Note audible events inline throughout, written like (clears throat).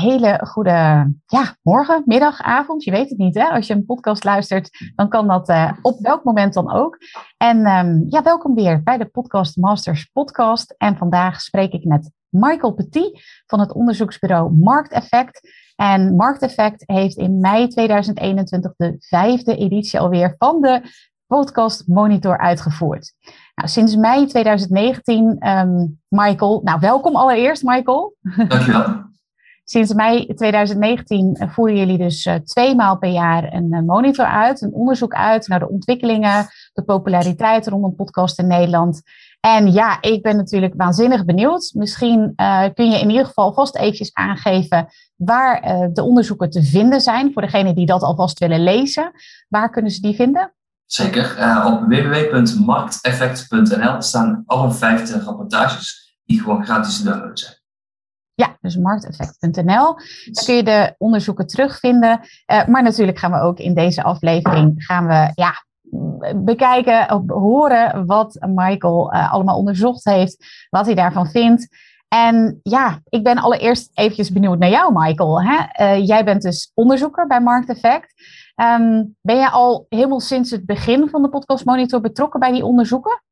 Hele goede ja, morgen, middag, avond. Je weet het niet, hè? Als je een podcast luistert, dan kan dat uh, op welk moment dan ook. En um, ja, welkom weer bij de Podcast Masters podcast. En vandaag spreek ik met Michael Petit van het onderzoeksbureau Markteffect. En Markteffect heeft in mei 2021 de vijfde editie alweer van de Podcast Monitor uitgevoerd. Nou, sinds mei 2019, um, Michael, nou welkom allereerst, Michael. Dankjewel. Sinds mei 2019 voeren jullie dus uh, twee maal per jaar een uh, monitor uit, een onderzoek uit naar de ontwikkelingen, de populariteit rondom podcast in Nederland. En ja, ik ben natuurlijk waanzinnig benieuwd. Misschien kun je in ieder geval vast eventjes aangeven waar de onderzoeken te vinden zijn voor degenen die dat alvast willen lezen. Waar kunnen ze die vinden? Zeker. op www.markteffect.nl staan alle 50 rapportages die gewoon gratis te downloaden zijn. Ja, dus markteffect.nl. Daar kun je de onderzoeken terugvinden. Uh, maar natuurlijk gaan we ook in deze aflevering gaan we, ja, bekijken, horen wat Michael uh, allemaal onderzocht heeft, wat hij daarvan vindt. En ja, ik ben allereerst eventjes benieuwd naar jou, Michael. Hè? Uh, jij bent dus onderzoeker bij Markteffect. Um, ben jij al helemaal sinds het begin van de Podcast Monitor betrokken bij die onderzoeken?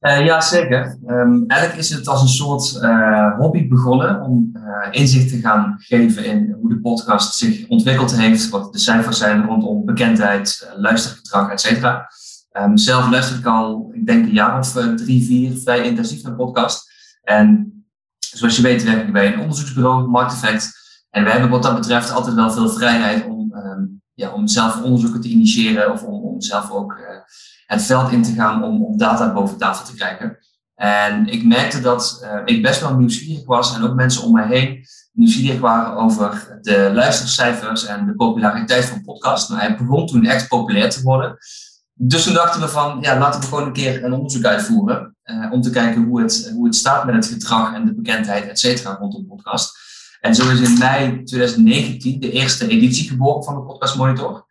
Uh, ja, zeker. Um, eigenlijk is het als een soort uh, hobby begonnen om uh, inzicht te gaan geven in hoe de podcast zich ontwikkeld heeft, wat de cijfers zijn rondom bekendheid, luistergedrag, et cetera. Um, zelf luister ik al, ik denk een jaar of drie, vier, vrij intensief naar podcast. En zoals je weet werk ik bij een onderzoeksbureau, Markteffect. En we hebben wat dat betreft altijd wel veel vrijheid om, um, ja, om zelf onderzoeken te initiëren of om, om zelf ook het veld in te gaan om, om data boven tafel te krijgen. En ik merkte dat uh, ik best wel nieuwsgierig was en ook mensen om mij heen nieuwsgierig waren over de luistercijfers en de populariteit van podcasts. Nou, hij begon toen echt populair te worden. Dus toen dachten we van, ja, laten we gewoon een keer een onderzoek uitvoeren. Uh, om te kijken hoe het, hoe het staat met het gedrag en de bekendheid, et cetera, rondom podcast. En zo is in mei 2019 de eerste editie geboren van de Podcast Monitor.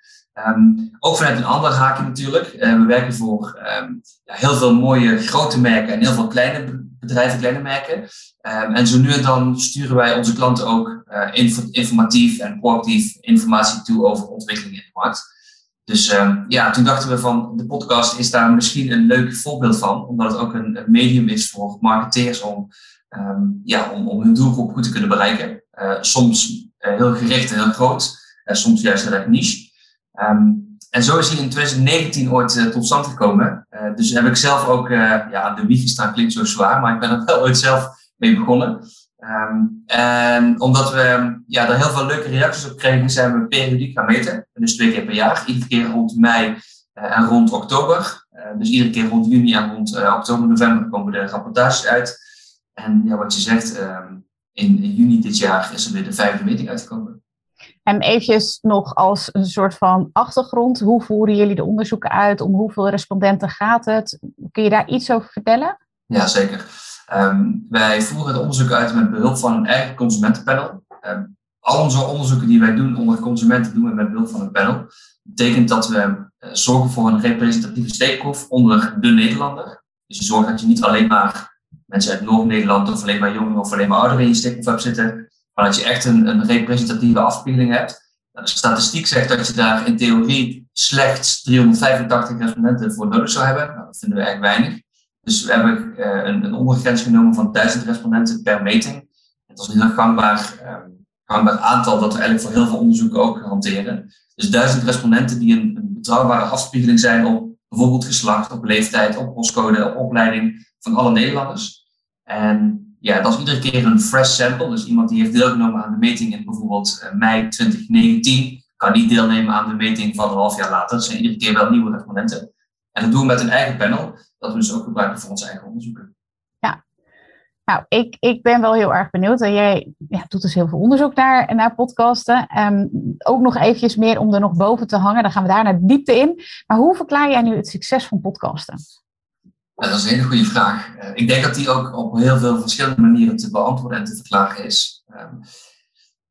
Um, ook vanuit een ander haakje natuurlijk. Uh, we werken voor um, ja, heel veel mooie grote merken en heel veel kleine bedrijven, kleine merken. Um, en zo nu en dan sturen wij onze klanten ook uh, inf informatief en proactief informatie toe over ontwikkelingen in de markt. Dus ja, toen dachten we van de podcast is daar misschien een leuk voorbeeld van, omdat het ook een, medium is voor marketeers om, ja, om, om hun doelgroep goed te kunnen bereiken. Uh, soms heel gericht en heel groot, soms juist heel erg niche. Um, en zo is hij in 2019 ooit uh, tot stand gekomen. Uh, dus heb ik zelf ook uh, ja, de wieg gestaan, klinkt zo zwaar, maar ik ben er wel ooit zelf mee begonnen. Um, en omdat we ja, er heel veel leuke reacties op kregen, zijn we periodiek gaan meten. Dus twee keer per jaar, iedere keer rond mei en rond oktober. dus iedere keer rond juni en rond oktober, november komen de rapportages uit. En ja, wat je zegt, um, in, in juni dit jaar is er weer de vijfde meting uitgekomen. En eventjes nog als een soort van achtergrond, hoe voeren jullie de onderzoeken uit? Om hoeveel respondenten gaat het? Kun je daar iets over vertellen? Ja, zeker. Um, wij voeren het onderzoek uit met behulp van een eigen consumentenpanel. Um, al onze onderzoeken die wij doen onder consumenten doen we met behulp van een panel. Dat betekent dat we uh, zorgen voor een representatieve steekproef onder de Nederlander. Dus je zorgt dat je niet alleen maar mensen uit Noord-Nederland of alleen maar jongeren of alleen maar ouderen in je steekproef hebt zitten. Maar dat je echt een, een representatieve afspiegeling hebt. Nou, de statistiek zegt dat je daar in theorie slechts 385 respondenten voor nodig zou hebben. Nou, dat vinden we eigenlijk weinig. Dus we hebben uh, een, een ondergrens genomen van 1000 respondenten per meting. Dat is een heel gangbaar, um, gangbaar aantal dat we eigenlijk voor heel veel onderzoeken ook hanteren. Dus 1000 respondenten die een, een betrouwbare afspiegeling zijn op bijvoorbeeld geslacht, op leeftijd, op postcode, op opleiding van alle Nederlanders. En ja, dat is iedere keer een fresh sample. Dus iemand die heeft deelgenomen aan de meting in bijvoorbeeld uh, mei 2019, kan niet deelnemen aan de meting van een half jaar later. Dat zijn iedere keer wel nieuwe respondenten. En dat doen we met een eigen panel, dat we dus ook gebruiken voor onze eigen onderzoeken. Ja, nou, ik, ik ben wel heel erg benieuwd. Jij doet dus heel veel onderzoek naar, naar podcasten. Um, ook nog eventjes meer om er nog boven te hangen. Dan gaan we daar naar diepte in. Maar hoe verklaar jij nu het succes van podcasten? Dat is een hele goede vraag. Uh, ik denk dat die ook op heel veel verschillende manieren te beantwoorden en te verklaren is. Um,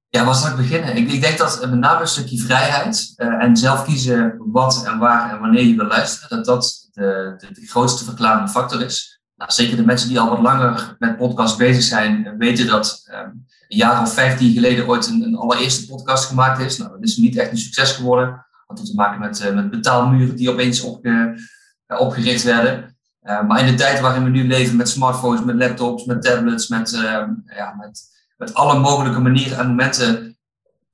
ja, waar zal ik beginnen? Ik, ik denk dat met name een stukje vrijheid uh, en zelf kiezen wat en waar en wanneer je wil luisteren, dat dat de, de, grootste verklarende factor is. Nou, zeker de mensen die al wat langer met podcast bezig zijn, weten dat um, een jaar of vijftien geleden ooit een, een, allereerste podcast gemaakt is. Nou, dat is niet echt een succes geworden. Dat had te maken met, met betaalmuren die opeens opge, opgericht werden. Uh, maar in de tijd waarin we nu leven met smartphones, met laptops, met tablets, met, ja, met met alle mogelijke manieren en momenten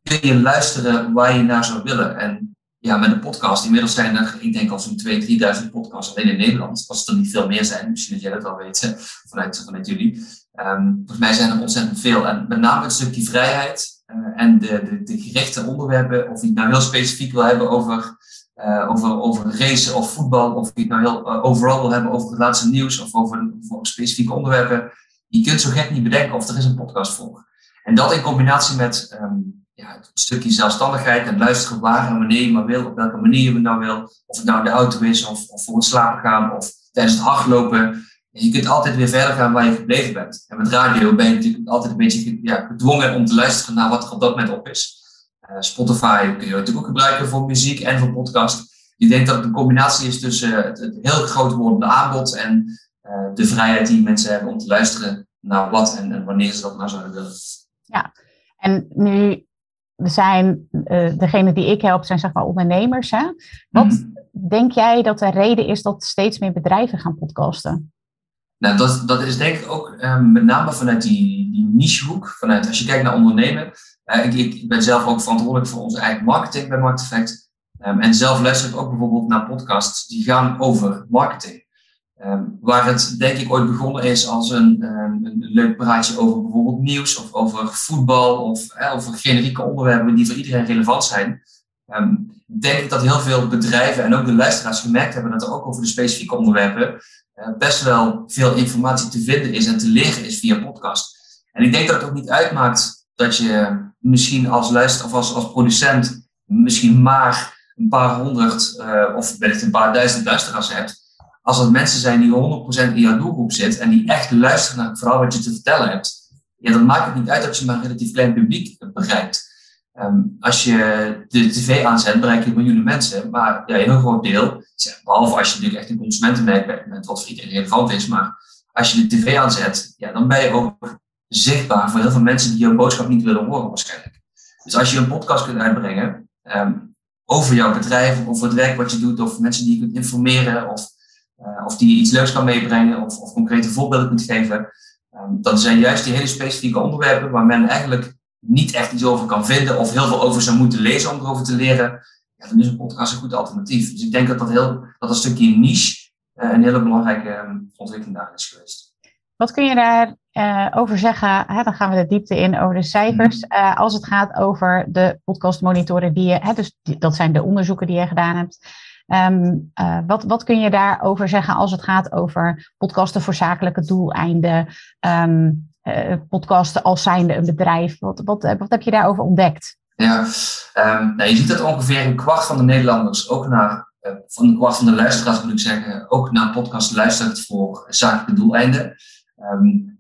kun je luisteren waar je naar zou willen. En ja, met een podcast, inmiddels zijn er, ik denk al zo'n 2.000, 3.000 podcasts alleen in Nederland. Als er niet veel meer zijn, misschien dat jij dat al weet vanuit, vanuit jullie. Um, volgens mij zijn er ontzettend veel. En met name het stukje vrijheid uh, en de, de, de gerichte onderwerpen, of je het nou heel specifiek wil hebben over, uh, over, over racen of voetbal, of je het nou heel uh, overal wil hebben over het laatste nieuws of over, over specifieke onderwerpen je kunt zo gek niet bedenken of er is een podcast voor. En dat in combinatie met um, ja, het stukje zelfstandigheid en luisteren waar en wanneer je maar wil, op welke manier je nou wil. Of het nou in de auto is, of, of voor het slapen gaan, of tijdens het hardlopen. je kunt altijd weer verder gaan waar je gebleven bent. En met radio ben je natuurlijk altijd een beetje ja, gedwongen om te luisteren naar wat er op dat moment op is. Uh, Spotify kun je natuurlijk ook gebruiken voor muziek en voor podcast. Ik denk dat het een combinatie is tussen het, het heel groot wordende aanbod en uh, de vrijheid die mensen hebben om te luisteren naar wat en, en wanneer ze dat nou zouden willen. Ja, en nu zijn uh, degene die ik help, zijn zeg maar ondernemers. Hè? Wat mm denk jij dat de reden is dat steeds meer bedrijven gaan podcasten? Nou, dat, dat is denk ik ook um, met name vanuit die, die nichehoek. Vanuit, als je kijkt naar ondernemen. Uh, ik, ik, ben zelf ook verantwoordelijk voor onze eigen marketing bij Market Effect. Um, en zelf luister ik ook bijvoorbeeld naar podcasts die gaan over marketing. Um, waar het denk ik ooit begonnen is als een, um, een leuk praatje over bijvoorbeeld nieuws of over voetbal of eh, over generieke onderwerpen die voor iedereen relevant zijn. Denk ik dat heel veel bedrijven en ook de luisteraars gemerkt hebben dat er ook over de specifieke onderwerpen uh, best wel veel informatie te vinden is en te leren is via podcast. En ik denk dat het ook niet uitmaakt dat je misschien als luister of als, als producent misschien maar een paar honderd uh, of wellicht een paar duizend luisteraars hebt als het mensen zijn die 100% in jouw doelgroep zitten en die echt luisteren naar het verhaal wat je te vertellen hebt, ja, dan maakt het niet uit dat je maar een relatief klein publiek bereikt. Um, als je de tv aanzet, bereik je miljoenen mensen, maar ja, een heel groot deel, behalve als je natuurlijk echt een consumentenmerk bent, wat voor iedereen relevant is, maar als je de tv aanzet, ja, dan ben je ook zichtbaar voor heel veel mensen die jouw boodschap niet willen horen waarschijnlijk. Dus als je een podcast kunt uitbrengen um, over jouw bedrijf, over het werk wat je doet, of mensen die je kunt informeren, of uh, of die iets leuks kan meebrengen of, of concrete voorbeelden kunt geven. Um, dat zijn juist die hele specifieke onderwerpen waar men eigenlijk niet echt iets over kan vinden of heel veel over zou moeten lezen om erover te leren. Ja, dan is een podcast een goed alternatief. Dus ik denk dat dat, heel, dat een stukje niche uh, een hele belangrijke um, ontwikkeling daar is geweest. Wat kun je daarover uh, over zeggen? Hè, dan gaan we de diepte in over de cijfers. Uh, als het gaat over de podcastmonitoren die je, hè, dus die, dat zijn de onderzoeken die je gedaan hebt. Um, uh, wat, wat kun je daarover zeggen als het gaat over podcasten voor zakelijke doeleinden, um, podcasten als zijnde een bedrijf? Wat, wat, wat heb je daarover ontdekt? Ja, um, nou, je ziet dat ongeveer een kwart van de Nederlanders ook naar, van een kwart van de luisteraars moet ik zeggen, ook naar podcast luistert voor zakelijke doeleinden.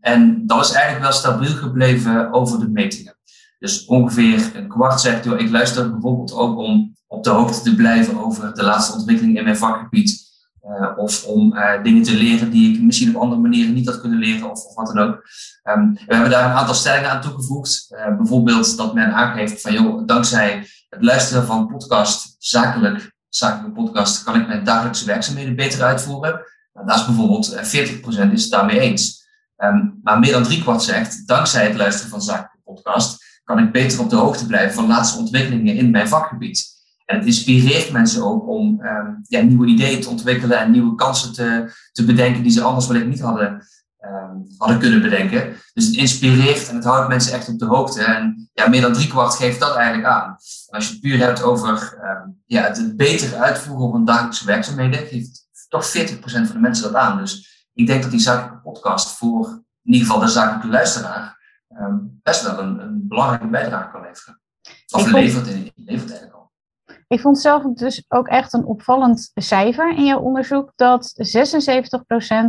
En dat is eigenlijk wel stabiel gebleven over de metingen. Dus ongeveer een kwart zegt, joh, ik luister bijvoorbeeld ook om op de hoogte te blijven over de laatste ontwikkeling in mijn vakgebied. Uh, of om uh, dingen te leren die ik misschien op andere manieren niet had kunnen leren, of, of wat dan ook. Um, we hebben daar een aantal stellingen aan toegevoegd. Uh, bijvoorbeeld dat men aangeeft van, joh, dankzij het luisteren van podcast, zakelijk, zakelijke podcast, kan ik mijn dagelijkse werkzaamheden beter uitvoeren. Nou, dat is bijvoorbeeld 40% is het daarmee eens. Um, maar meer dan driekwart zegt, dankzij het luisteren van zakelijke podcast, kan ik beter op de hoogte blijven van laatste ontwikkelingen in mijn vakgebied. En het inspireert mensen ook om um, ja, nieuwe ideeën te ontwikkelen en nieuwe kansen te, te bedenken die ze anders wellicht niet hadden, um, hadden kunnen bedenken. Dus het inspireert en het houdt mensen echt op de hoogte. En ja, meer dan driekwart geeft dat eigenlijk aan. En als je het puur hebt over ja, het beter uitvoeren van dagelijkse werkzaamheden, geeft toch 40% van de mensen dat aan. Dus ik denk dat die zakelijke podcast voor in ieder geval de zakelijke luisteraar ehm, best wel een, een, belangrijke bijdrage kan leveren. Of ik levert, in, levert eigenlijk al. Ik vond zelf dus ook echt een opvallend cijfer in jouw onderzoek dat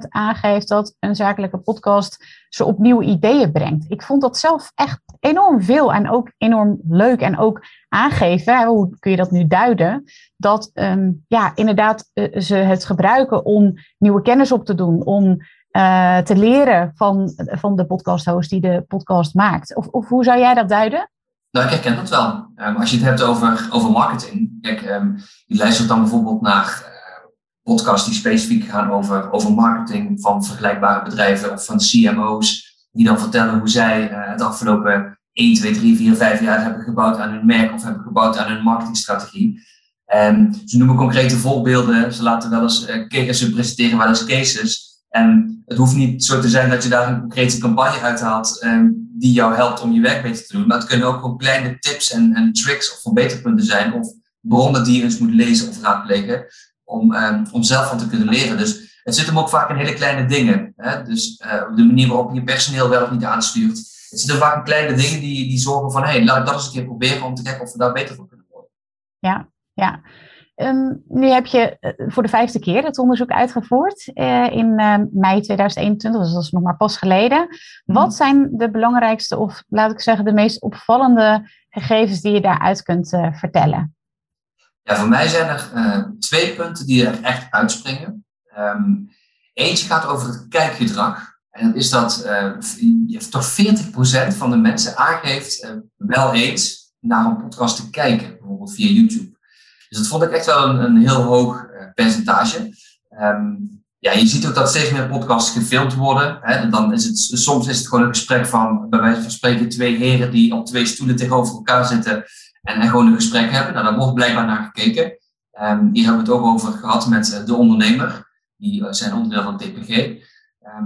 76% aangeeft dat een zakelijke podcast ze opnieuw ideeën brengt. Ik vond dat zelf echt enorm veel en ook enorm leuk en ook aangeven, hoe kun je dat nu duiden, dat um, ja, inderdaad uh, ze het gebruiken om nieuwe kennis op te doen, om uh, te leren van, van de podcasthost die de podcast maakt. Of, of hoe zou jij dat duiden? Nou, ik herken dat wel. Um, als je het hebt over, over marketing. Kijk, je luistert dan bijvoorbeeld naar uh, podcasts die specifiek gaan over, over marketing van vergelijkbare bedrijven of van CMO's. Die dan vertellen hoe zij uh, het afgelopen 1, 2, 3, 4, 5 jaar hebben gebouwd aan hun merk of hebben gebouwd aan hun marketingstrategie. Um, ze noemen concrete voorbeelden. Ze laten wel eens, uh, ze presenteren wel eens cases. En het hoeft niet zo te zijn dat je daar een concrete campagne uithaalt die jou helpt om je werk beter te doen. Maar het kunnen ook gewoon kleine tips en, en tricks of verbeterpunten zijn. Of bronnen die je eens moet lezen of raadplegen. Om, um, om zelf van te kunnen leren. Dus het zit hem ook vaak in hele kleine dingen. Hè? Dus uh, de manier waarop je personeel wel of niet aanstuurt. Het zit hem vaak in kleine dingen die, die zorgen van... hé, hey, laat ik dat eens een keer proberen om te kijken of we daar beter voor kunnen worden. Ja, ja. Um, nu heb je uh, voor de vijfde keer het onderzoek uitgevoerd uh, in uh, mei 2021, dus dat is nog maar pas geleden. Wat mhm. zijn de belangrijkste, of laat ik zeggen, de meest opvallende gegevens die je daaruit kunt vertellen? Ja, voor mij zijn er twee punten die er echt uitspringen. Um, eentje gaat over het kijkgedrag. En dat is dat toch 40% van de mensen aangeeft wel eens naar een podcast te kijken, bijvoorbeeld via YouTube. Dus dat vond ik echt wel een, een heel hoog uh, percentage. Um, ja, je ziet ook dat steeds meer podcasts gefilmd worden. Hè. Dan is het, soms is het gewoon een gesprek van, bij wijze van spreken, twee heren die op twee stoelen tegenover elkaar zitten en, gewoon een gesprek hebben. Nou, daar wordt blijkbaar naar gekeken. Um, hier hebben we het ook over gehad met uh, de ondernemer. Die uh, zijn onderdeel van TPG. Um,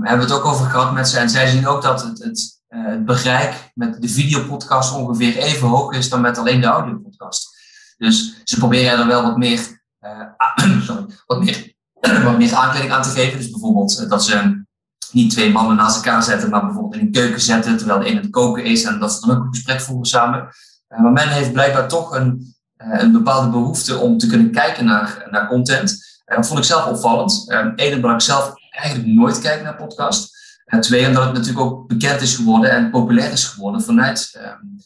hebben we het ook over gehad met ze. En zij zien ook dat het, het, het bereik met de videopodcast ongeveer even hoog is dan met alleen de audiopodcast. Dus ze proberen er wel wat meer, uh, (clears throat) sorry, wat meer, (clears throat) wat meer aankleding aan te geven. Dus bijvoorbeeld uh, dat ze niet twee mannen naast elkaar zetten, maar bijvoorbeeld in een keuken zetten terwijl de een het koken is en dat ze dan ook een gesprek voeren samen. Uh, maar men heeft blijkbaar toch een, een bepaalde behoefte om te kunnen kijken naar, naar content. En dat vond ik zelf opvallend. Eén, omdat ik zelf eigenlijk nooit kijk naar podcast. En twee, omdat het natuurlijk ook bekend is geworden en populair is geworden vanuit Um,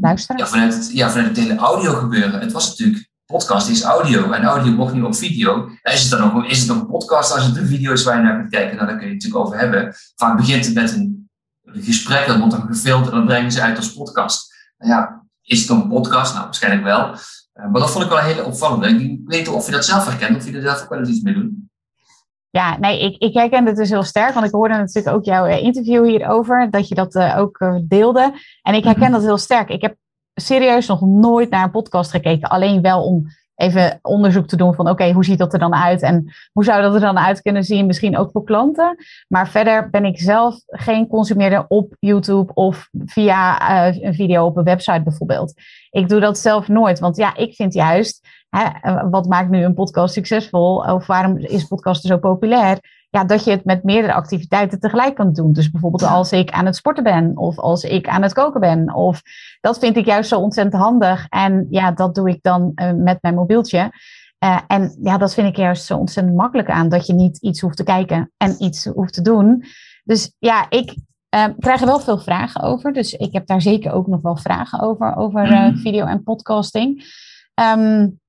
Luisteren? Ja vanuit, het, ja, vanuit het hele audio gebeuren. Het was natuurlijk, podcast is audio en audio wordt nu op video. is het dan ook is het dan een podcast als het een video is waar je naar kunt kijken? Nou, daar kun je het natuurlijk over hebben. Vaak begint het met een, gesprek, dat wordt dan gefilmd en dan brengen ze uit als podcast. Nou ja, is het dan een podcast? Nou, waarschijnlijk wel. Uh, maar dat vond ik wel een hele opvallende. Ik weet niet of je dat zelf herkent, of je er zelf ook wel eens iets mee doet. Ja, nee, ik, ik herken het dus heel sterk, want ik hoorde natuurlijk ook jouw eh, interview hierover, dat je dat uh, ook uh, deelde. En ik herken mhm. dat heel sterk. Ik heb serieus nog nooit naar een podcast gekeken, alleen wel om even onderzoek te doen van oké, hoe ziet dat er dan uit en hoe zou dat er dan uit kunnen zien, misschien ook voor klanten. Maar verder ben ik zelf geen consumeerder op YouTube of via uh, een video op een website bijvoorbeeld. Ik doe dat zelf nooit, want ja, ik vind juist hè, wat maakt nu een podcast succesvol? Of waarom is podcasten zo populair? Ja, dat je het met meerdere activiteiten tegelijk kan doen. Dus bijvoorbeeld als ik aan het sporten ben, of als ik aan het koken ben. Of dat vind ik juist zo ontzettend handig. En ja, dat doe ik dan uh, met mijn mobieltje. Uh, en ja, dat vind ik juist zo ontzettend makkelijk aan. Dat je niet iets hoeft te kijken en iets hoeft te doen. Dus ja, ik uh, krijg er wel veel vragen over. Dus ik heb daar zeker ook nog wel vragen over, over mhm. video en podcasting. Um,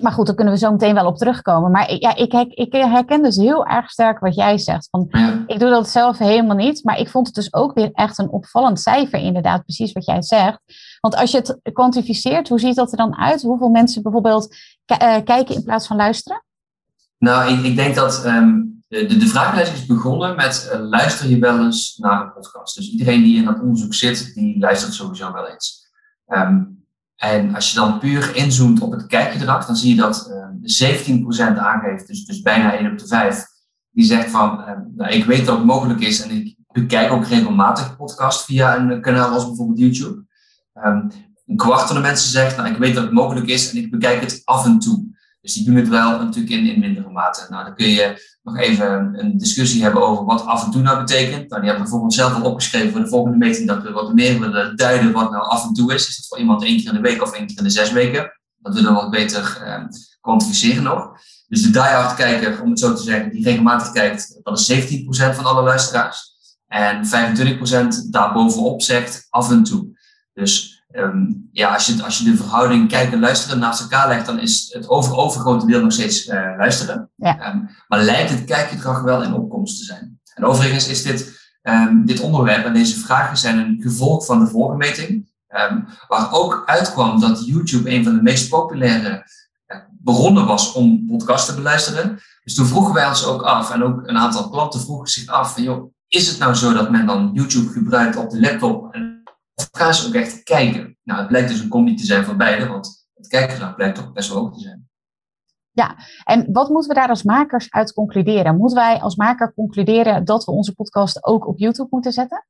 maar goed, daar kunnen we zo meteen wel op terugkomen. Maar ja, ik, ik herken dus heel erg sterk wat jij zegt. Van, Ik doe dat zelf helemaal niet. Maar ik vond het dus ook weer echt een opvallend cijfer, inderdaad, precies wat jij zegt. Want als je het kwantificeert, hoe ziet dat er dan uit? Hoeveel mensen bijvoorbeeld uh, kijken in plaats van luisteren? Nou, ik, ik denk dat um, de, de, vragenlijst is begonnen met uh, luister je wel eens naar een podcast. Dus iedereen die in dat onderzoek zit, die luistert sowieso wel eens. Um, en als je dan puur inzoomt op het kijkgedrag, dan zie je dat uh, 17% aangeeft, dus, dus bijna 1 op de 5, die zegt van, uh, nou, ik weet dat het mogelijk is en ik bekijk ook regelmatig podcast via een kanaal als bijvoorbeeld YouTube. Um, een kwart van de mensen zegt, nou, ik weet dat het mogelijk is en ik bekijk het af en toe. Dus die doen het wel natuurlijk in, in mindere mate. Nou, dan kun je nog even een discussie hebben over wat af en toe nou betekent. Nou, die hebben bijvoorbeeld zelf al opgeschreven voor de volgende meting dat we wat meer willen duiden wat nou af en toe is. Is dat voor iemand één keer in de week of één keer in de zes weken? Dat we wat beter uh, kwantificeren nog. Dus de diehard kijker, om het zo te zeggen, die regelmatig kijkt, dat is 17% van alle luisteraars. En 25% daarbovenop zegt af en toe. Dus um, ja, als je, als je de verhouding kijken en luisteren naast elkaar legt, dan is het over, overgrote deel nog steeds uh, luisteren. Ja. Um, maar lijkt het kijkgedrag wel in opkomst te zijn. En overigens is dit, um, dit onderwerp en deze vragen zijn een gevolg van de vorige meting. waar ook uitkwam dat YouTube een van de meest populaire uh, bronnen was om podcasts te beluisteren. Dus toen vroegen wij ons ook af, en ook een aantal klanten vroegen zich af, van joh, is het nou zo dat men dan YouTube gebruikt op de laptop en gaan ze ook echt kijken? Nou, het blijkt dus een combi te zijn van beide, want het kijkgedrag blijkt toch best wel hoog te zijn. Ja, en wat moeten we daar als makers uit concluderen? Moeten wij als maker concluderen dat we onze podcast ook op YouTube moeten zetten?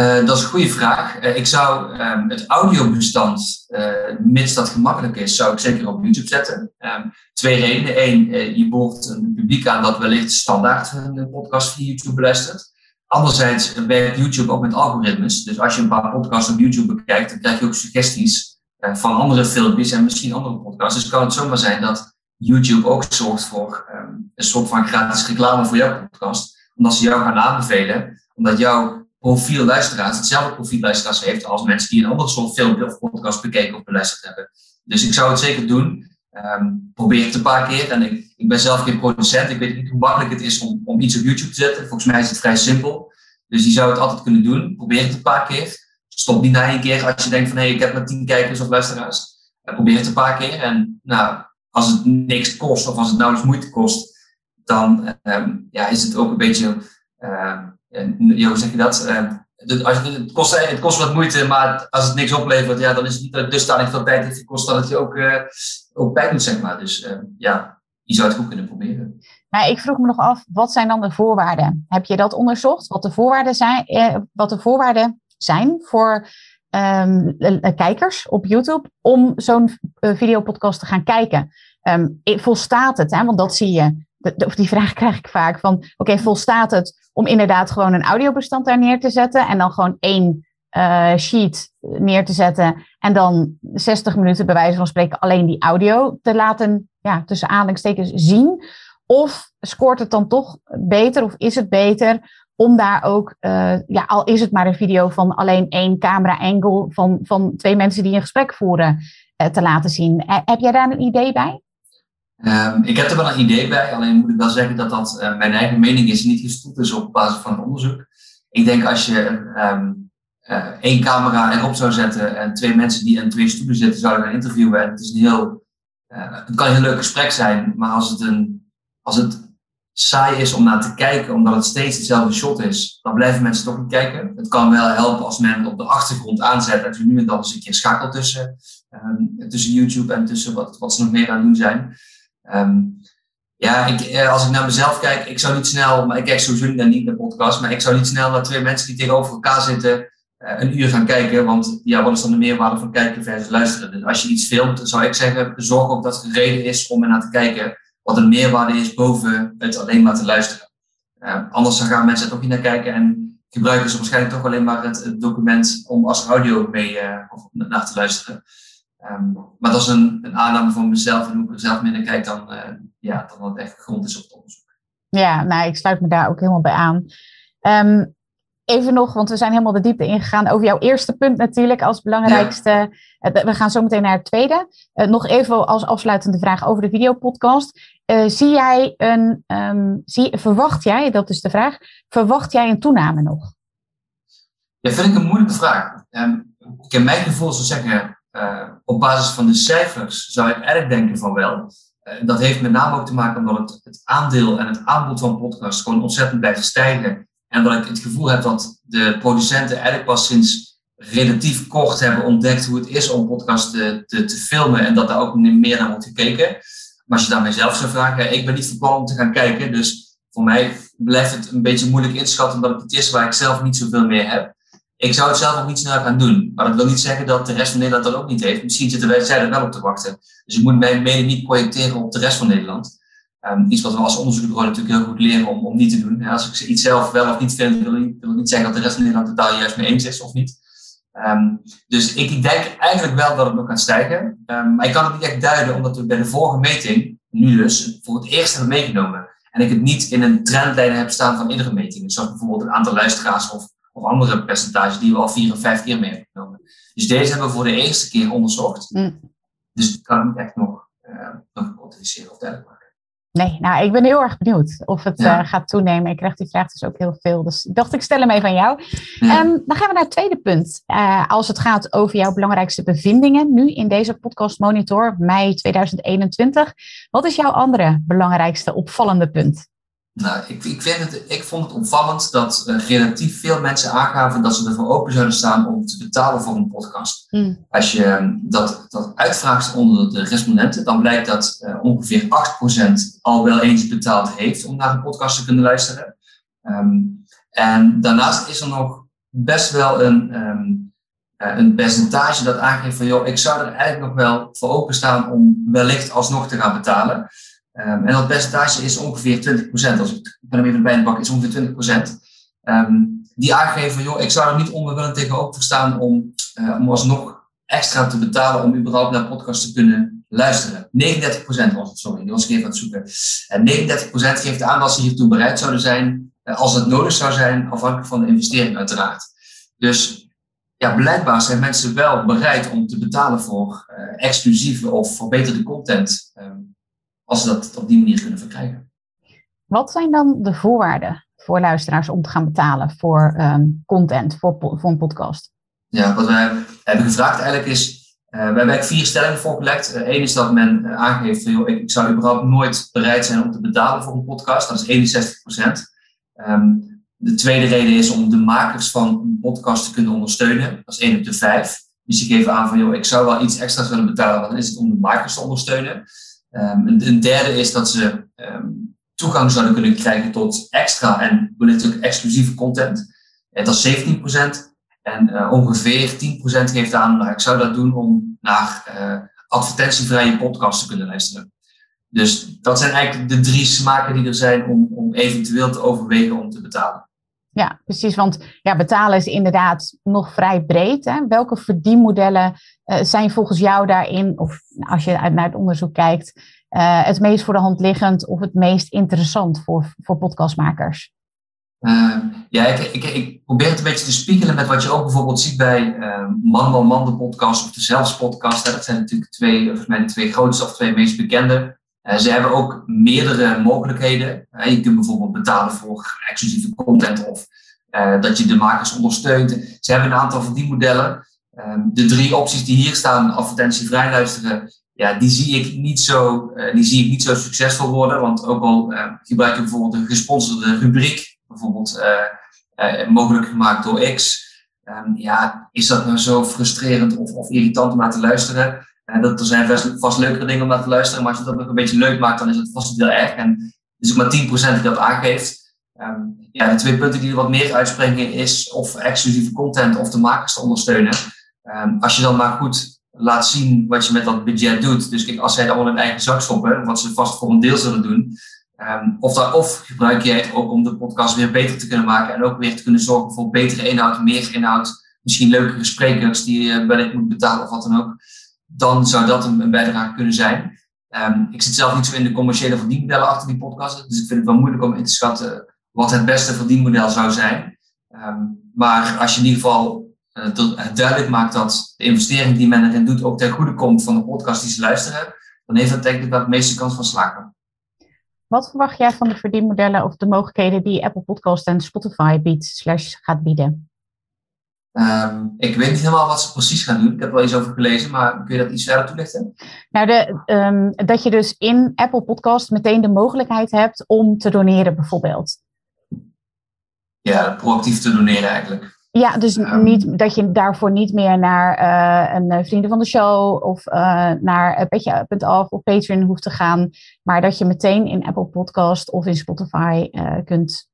Uh, dat is een goede vraag. Uh, ik zou um, het audiobestand, uh, mits dat gemakkelijk is, zou ik zeker op YouTube zetten. Um, twee redenen. Eén, je boort een publiek aan dat wellicht standaard een podcast via YouTube beluistert. Anderzijds werkt YouTube ook met algoritmes. Dus als je een paar podcasts op YouTube bekijkt, dan krijg je ook suggesties van andere filmpjes en misschien andere podcasts. Dus kan het zomaar zijn dat YouTube ook zorgt voor um, een soort van gratis reclame voor jouw podcast. Omdat ze jou gaan aanbevelen, omdat jouw profiel luisteraars, hetzelfde profiel luisteraars heeft als mensen die een ander soort filmpje of podcast bekeken of beluisterd hebben. Dus ik zou het zeker doen. Um, probeer het een paar keer. En ik, ik ben zelf geen producent. Ik weet niet hoe makkelijk het is om, om iets op YouTube te zetten. Volgens mij is het vrij simpel. Dus je zou het altijd kunnen doen. Probeer het een paar keer. Stop niet na één keer als je denkt van hé, hey, ik heb maar tien kijkers of luisteraars. Uh, probeer het een paar keer. En nou, als het niks kost of als het nauwelijks moeite kost, dan um, ja, is het ook een beetje uh, hoe zeg je dat? Als, het, kost, het kost wat moeite, maar als het niks oplevert, ja, dan is het niet dusdanig veel tijd heeft gekost dat het je ook, uh, ook pijn doet, zeg maar. Dus uh, ja, je zou het goed kunnen proberen. Nou, ik vroeg me nog af, wat zijn dan de voorwaarden? Heb je dat onderzocht? Wat de voorwaarden zijn, eh, wat de voorwaarden zijn voor um, kijkers op YouTube om zo'n videopodcast te gaan kijken? Um, volstaat het? Hè? Want dat zie je of die vraag (laughs) krijg ik vaak van, oké, volstaat het om inderdaad gewoon een audiobestand daar neer te zetten en dan gewoon één uh, sheet neer te zetten en dan 60 minuten bij wijze van spreken alleen die audio te laten, ja, tussen aanhalingstekens zien? Of scoort het dan toch beter of is het beter om daar ook, uh, ja, al is het maar een video van alleen één camera-angle van, van twee mensen die een gesprek voeren, uh, te laten zien? heb jij daar een idee bij? Um, ik heb er wel een idee bij, alleen moet ik wel zeggen dat dat mijn eigen mening is, niet gestoeld is op basis van onderzoek. Ik denk als je um, uh, één camera erop zou zetten en twee mensen die in twee stoelen zitten zouden gaan interviewen, en het, is een heel, uh, het kan een heel leuk gesprek zijn, maar als het, een, als het saai is om naar te kijken, omdat het steeds hetzelfde shot is, dan blijven mensen toch niet kijken. Het kan wel helpen als men op de achtergrond aanzet en nu en dan eens een keer schakelt tussen, um, tussen YouTube en tussen wat, wat ze nog meer aan het doen zijn. Um, ja, ik, eh, als ik naar mezelf kijk, ik zou niet snel, maar ik kijk sowieso niet naar naar podcast, maar ik zou niet snel naar twee mensen die tegenover elkaar zitten een uur gaan kijken, want ja, wat is dan de meerwaarde van kijken versus luisteren? Dus als je iets filmt, zou ik zeggen, zorg ook dat er een reden is om er naar te kijken, wat een meerwaarde is boven het alleen maar te luisteren. Uh, anders gaan mensen er toch niet naar kijken en gebruiken ze waarschijnlijk toch alleen maar het, document om als audio mee of naar te luisteren. Um, maar dat is een, een, aanname van mezelf en hoe ik er zelf minder kijk dan, uh, ja, dan wat echt grond is op het onderzoek. Ja, nou, ik sluit me daar ook helemaal bij aan. Um, even nog, want we zijn helemaal de diepte ingegaan over jouw eerste punt natuurlijk als belangrijkste. Ja. Uh, we gaan zo meteen naar het tweede. Uh, nog even als afsluitende vraag over de videopodcast. zie jij een, um, zie, verwacht jij, dat is de vraag, verwacht jij een toename nog? Ja, vind ik een moeilijke vraag. ik heb mijn gevoel zou zeggen, uh, op basis van de cijfers zou ik eigenlijk denken van wel. Uh, dat heeft met name ook te maken omdat het, het aandeel en het aanbod van podcasts gewoon ontzettend blijft stijgen. En dat ik het gevoel heb dat de producenten eigenlijk pas sinds relatief kort hebben ontdekt hoe het is om podcasts te, te, te filmen en dat daar ook meer naar wordt gekeken. Maar als je daarmee zelf zou vragen, ik ben niet van plan om te gaan kijken. Dus voor mij blijft het een beetje moeilijk inschatten, omdat het iets is waar ik zelf niet zoveel meer heb. Ik zou het zelf ook niet snel gaan doen. Maar dat wil niet zeggen dat de rest van Nederland dat ook niet heeft. Misschien zitten wij zij er wel op te wachten. Dus ik moet mijn mening niet projecteren op de rest van Nederland. Um, iets wat we als onderzoeksbureau natuurlijk heel goed leren om, om niet te doen. Als ik iets zelf wel of niet vind, wil ik, wil niet zeggen dat de rest van Nederland het daar juist mee eens is of niet. Um, dus ik, ik, denk eigenlijk wel dat het nog gaat stijgen. Um, maar ik kan het niet echt duiden, omdat we bij de vorige meting, nu dus, voor het eerst hebben meegenomen. En ik het niet in een trendlijn heb staan van iedere meting. Zoals bijvoorbeeld het aantal luisteraars of, of andere percentages die we al vier of vijf keer mee hebben genomen. Dus deze hebben we voor de eerste keer onderzocht. Mm. Dus ik kan het niet echt nog, uh, nog of duidelijk maken. Nee, nou, ik ben heel erg benieuwd of het uh, gaat toenemen. Ik krijg die vraag dus ook heel veel. Dus ik dacht, ik stel hem even aan jou. Ja. Um, dan gaan we naar het tweede punt. Uh, als het gaat over jouw belangrijkste bevindingen nu in deze podcast Monitor, mei 2021. Wat is jouw andere belangrijkste opvallende punt? Nou, ik, ik, vind het, ik vond het opvallend dat uh, relatief veel mensen aangaven dat ze ervoor open zouden staan om te betalen voor een podcast. Mm. Als je ehm, dat, dat uitvraagt onder de respondenten, dan blijkt dat uh, ongeveer 8% al wel eens betaald heeft om naar een podcast te kunnen luisteren. Um, en daarnaast is er nog best wel een, um, uh, een percentage dat aangeeft van, joh, ik zou er eigenlijk nog wel voor openstaan om wellicht alsnog te gaan betalen. Um, en dat percentage is ongeveer 20%. Als ik, ik ben hem even bij de bak, is ongeveer 20%. Um, die aangeven, joh, ik zou er niet onbewillend tegenover staan om, uh, om alsnog extra te betalen om überhaupt naar podcast te kunnen luisteren. 39% was het, sorry, die was ik even aan het zoeken. En 39% geeft aan dat ze hiertoe bereid zouden zijn, uh, als het nodig zou zijn, afhankelijk van de investering uiteraard. Dus ja, blijkbaar zijn mensen wel bereid om te betalen voor uh, exclusieve of verbeterde content. Um, als ze dat op die manier kunnen verkrijgen. Wat zijn dan de voorwaarden voor luisteraars om te gaan betalen voor um, content, voor, voor een podcast? Ja, wat wij hebben gevraagd eigenlijk is, uh, we hebben eigenlijk vier stellingen voorgelegd. Eén uh, is dat men uh, aangeeft, joh, ik, ik, zou überhaupt nooit bereid zijn om te betalen voor een podcast. Dat is 61 procent. Um, de tweede reden is om de makers van een podcast te kunnen ondersteunen. Dat is 1 op de 5. Dus die geven aan van, joh, ik zou wel iets extra's willen betalen, want dan is het om de makers te ondersteunen. Um, een, derde is dat ze um, toegang zouden kunnen krijgen tot extra en ook exclusieve content. En dat is 17%. En uh, ongeveer 10% geeft aan, nou, ik zou dat doen om naar uh, advertentievrije podcasts te kunnen luisteren. Dus dat zijn eigenlijk de drie smaken die er zijn om, om eventueel te overwegen om te betalen. Ja, precies. Want ja, betalen is inderdaad nog vrij breed. Hè? Welke verdienmodellen uh, zijn volgens jou daarin, of als je naar het onderzoek kijkt, uh, het meest voor de hand liggend of het meest interessant voor, voor podcastmakers? Uh, ja, ik, ik, ik, probeer het een beetje te spiegelen met wat je ook bijvoorbeeld ziet bij Man Man Man, de podcast of de Zelfs podcast. Hè. Dat zijn natuurlijk twee, volgens mij de twee grootste of twee meest bekende. Ze hebben ook meerdere mogelijkheden. je kunt bijvoorbeeld betalen voor exclusieve content of dat je de makers ondersteunt. Ze hebben een aantal verdienmodellen. Um, de drie opties die hier staan, advertentievrij luisteren, ja, die zie ik niet zo, die zie ik niet zo succesvol worden. Want ook al uh, gebruik je bijvoorbeeld een gesponsorde rubriek, bijvoorbeeld mogelijk gemaakt door X. Um, ja, is dat nou zo frustrerend of, of irritant om naar te luisteren? Dat, er zijn vast, leukere dingen om naar te luisteren, maar als je dat nog een beetje leuk maakt, dan is het vast heel erg. En dus ook maar 10% die dat aangeeft. Um, ja, de twee punten die er wat meer uitspringen is of exclusieve content of de makers te ondersteunen. Um, als je dan maar goed laat zien wat je met dat budget doet. Dus als zij het allemaal in eigen zak stoppen, wat ze vast voor een deel zullen doen. Um, of, daar, of gebruik jij het ook om de podcast weer beter te kunnen maken en ook weer te kunnen zorgen voor betere inhoud, meer inhoud, misschien leukere sprekers die je wellicht moet betalen of wat dan ook. Dan zou dat een, bijdrage kunnen zijn. Um, ik zit zelf niet zo in de commerciële verdienmodellen achter die podcast, dus ik vind het wel moeilijk om in te schatten wat het beste verdienmodel zou zijn. Um, maar als je in ieder geval uh, duidelijk maakt dat de investering die men erin doet ook ten goede komt van de podcast die ze luisteren, dan heeft dat denk ik wel de meeste kans van slagen. Wat verwacht jij van de verdienmodellen of de mogelijkheden die Apple Podcast en Spotify biedt, slash gaat bieden? Um, ik weet niet helemaal wat ze precies gaan doen. Ik heb er wel iets over gelezen, maar kun je dat iets verder toelichten? Nou, de, um, dat je dus in Apple Podcast meteen de mogelijkheid hebt om te doneren, bijvoorbeeld. Ja, proactief te doneren eigenlijk. Ja, dus niet, dat je daarvoor niet meer naar uh, een eh, vrienden van de show of uh, naar petje.af of Patreon hoeft te gaan. Maar dat je meteen in Apple Podcast of in Spotify uh, kunt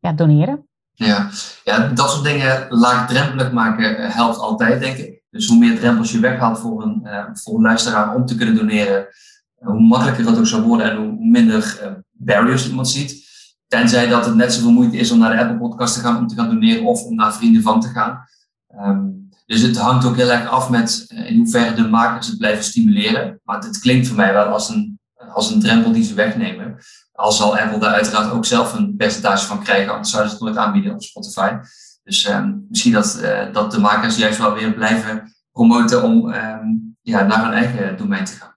ja, doneren. Ja. ja, dat soort dingen laagdrempelig maken helpt altijd, denk ik. Dus hoe meer drempels je weghaalt voor een, voor een luisteraar om te kunnen doneren, hoe makkelijker dat ook zou worden en hoe minder barriers iemand ziet. Tenzij dat het net zoveel moeite is om naar de Apple Podcast te gaan om te gaan doneren of om naar vrienden van te gaan. Ehm, dus het hangt ook heel erg af met eh, in hoeverre de makers het blijven stimuleren. Maar het klinkt voor mij wel als een, als een drempel die ze wegnemen. Al zal Apple daar uiteraard ook zelf een percentage van krijgen, anders zouden ze het nooit aanbieden op Spotify. Dus um, misschien dat, uh, dat de makers juist wel weer blijven promoten om um, ja, naar hun eigen domein te gaan.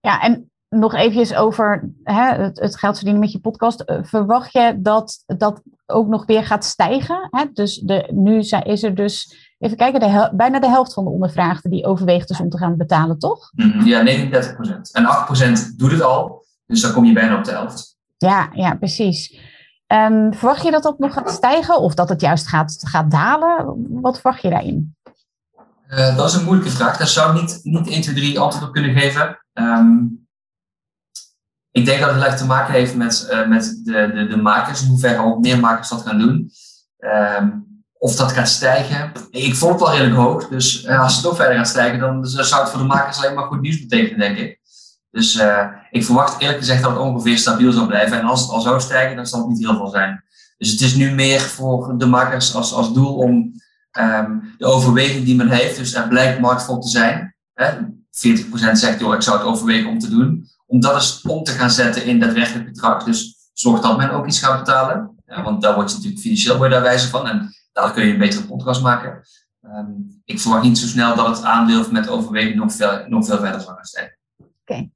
Ja, en nog eventjes over hè, het, het, geld verdienen met je podcast. Eh, verwacht je dat dat ook nog weer gaat stijgen? Hè? Dus de, nu is er dus, even kijken, de bijna de helft van de ondervraagden die overweegt dus om te gaan betalen, toch? Mhm, ja, 39 procent. En 8 procent doet het al, dus dan kom je bijna op de helft. Ja, ja precies. Um, verwacht je dat dat nog gaat stijgen of dat het juist gaat, gaat dalen? Wat verwacht je daarin? Uh, dat is een moeilijke vraag. Daar zou ik niet, niet 1, 2, 3 antwoord op kunnen geven. Um, ik denk dat het te maken heeft met, uh, met de, de, de makers, in hoeverre ook meer makers dat gaan doen. Um, of dat gaat stijgen. Ik vond het wel redelijk hoog, dus uh, als het nog verder gaat stijgen, dan zou het voor de makers alleen maar goed nieuws betekenen, denk ik. Dus uh, ik verwacht eerlijk gezegd dat het ongeveer stabiel zal blijven. En als het al zou stijgen, dan zal het niet heel veel zijn. Dus het is nu meer voor de makers als, als doel om um, de overweging die men heeft, dus er blijkt marktvol te zijn. Hè, 40% zegt, joh, ik zou het overwegen om te doen om dat eens om te gaan zetten in daadwerkelijk bedrag. Dus zorg dat men ook iets gaat betalen. Ja, want daar word je natuurlijk financieel bij daar wijze van. En daar kun je een betere podcast maken. Um, ik verwacht niet zo snel dat het aandeel met overweging nog veel, nog veel verder zal gaan stijgen. Oké.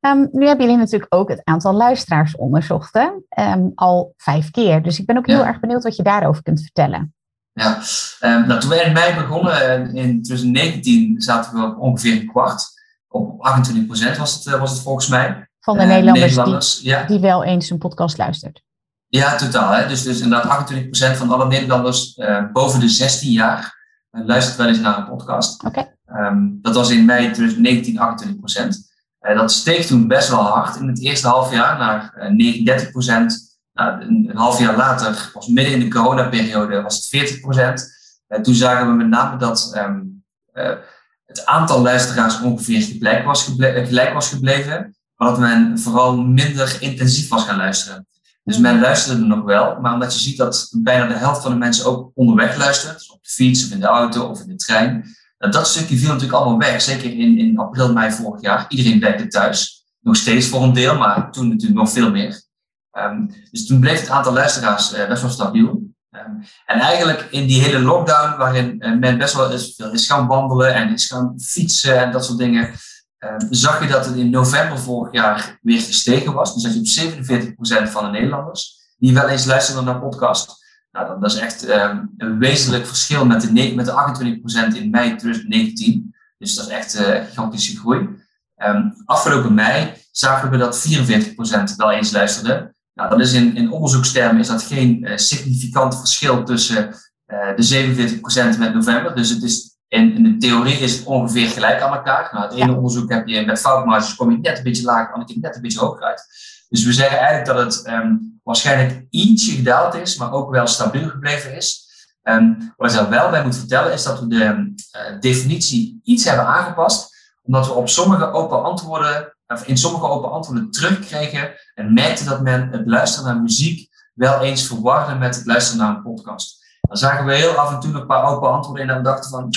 Um, nu hebben jullie natuurlijk ook het aantal luisteraars onderzocht, hè? Um, al vijf keer. Dus ik ben ook heel ja. erg benieuwd wat je daarover kunt vertellen. Ja, nou, toen wij in mei begonnen, eh, in 2019, zaten we op ongeveer een kwart op 28 procent was het, eh, was het volgens mij. Van de uh, Nederlanders, Nederlanders die, ja. die, wel eens een podcast luistert. Ja, totaal. Hè? Dus, dus inderdaad 28 procent van alle Nederlanders uh, boven de 16 jaar luistert wel eens naar een podcast. Okay. Um, dat was in mei 2019 28 procent. Dat steeg toen best wel hard in het eerste half jaar naar 39 procent. Nou, een, half jaar later, was midden in de coronaperiode, was het 40 procent. toen zagen we met name dat um, het aantal luisteraars ongeveer gelijk was, gebleven, gelijk was gebleven, maar dat men vooral minder intensief was gaan luisteren. Dus men luisterde nog wel, maar omdat je ziet dat bijna de helft van de mensen ook onderweg luistert, dus op de fiets of in de auto of in de trein, nou, dat stukje viel natuurlijk allemaal weg. Zeker in, in april, mei vorig jaar. Iedereen werkte thuis. Nog steeds voor een deel, maar toen natuurlijk nog veel meer. Um, dus toen bleef het aantal luisteraars uh, best wel stabiel. Um, en eigenlijk in die hele lockdown, waarin uh, men best wel is, is gaan wandelen en is gaan fietsen en dat soort dingen, um, zag je dat het in november vorig jaar weer gestegen was. Dus dat je op 47% van de Nederlanders die wel eens luisteren naar podcast. Nou, dat, is echt um, een wezenlijk verschil met de, met de 28% in mei 2019. Dus dat is echt uh, een gigantische groei. afgelopen mei zagen we dat 44% wel eens luisterde. Nou, dat is in, in onderzoekstermen is dat geen uh, significant verschil tussen uh, de 47% met november. Dus het is, in, in, de theorie is het ongeveer gelijk aan elkaar. Nou, het ene onderzoek heb je met foutmarges kom je net een beetje lager, het andere net een beetje hoger uit. Dus we zeggen eigenlijk dat het um, waarschijnlijk ietsje gedaald is, maar ook wel stabiel gebleven is. Um, wat ik daar wel bij moet vertellen is dat we de uh, definitie iets hebben aangepast, omdat we op sommige open antwoorden in sommige open antwoorden terugkregen en merkte dat men het luisteren naar muziek wel eens verwarde met het luisteren naar een podcast. Dan zagen we heel af en toe een paar open antwoorden in en dachten van,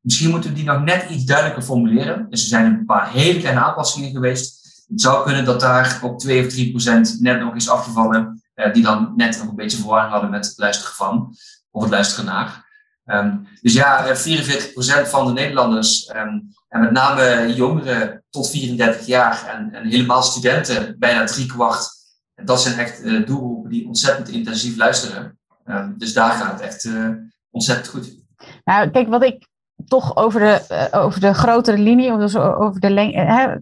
misschien moeten we die nog net iets duidelijker formuleren. Dus er zijn een paar hele kleine aanpassingen geweest. Het zou kunnen dat daar op 2 of 3 procent net nog is afgevallen, eh, die dan net nog een beetje verwarring hadden met het luisteren van, of het luisteren naar. Um, dus ja, 44% eh, van de Nederlanders, um, en met name jongeren tot 34 jaar en, en helemaal studenten, bijna drie kwart. En dat zijn echt uh, doelgroepen die ontzettend intensief luisteren. Um, dus daar gaat het echt ontzettend goed. Nou, kijk, wat ik toch over de, uh, over de grotere linie, of dus over de lengte,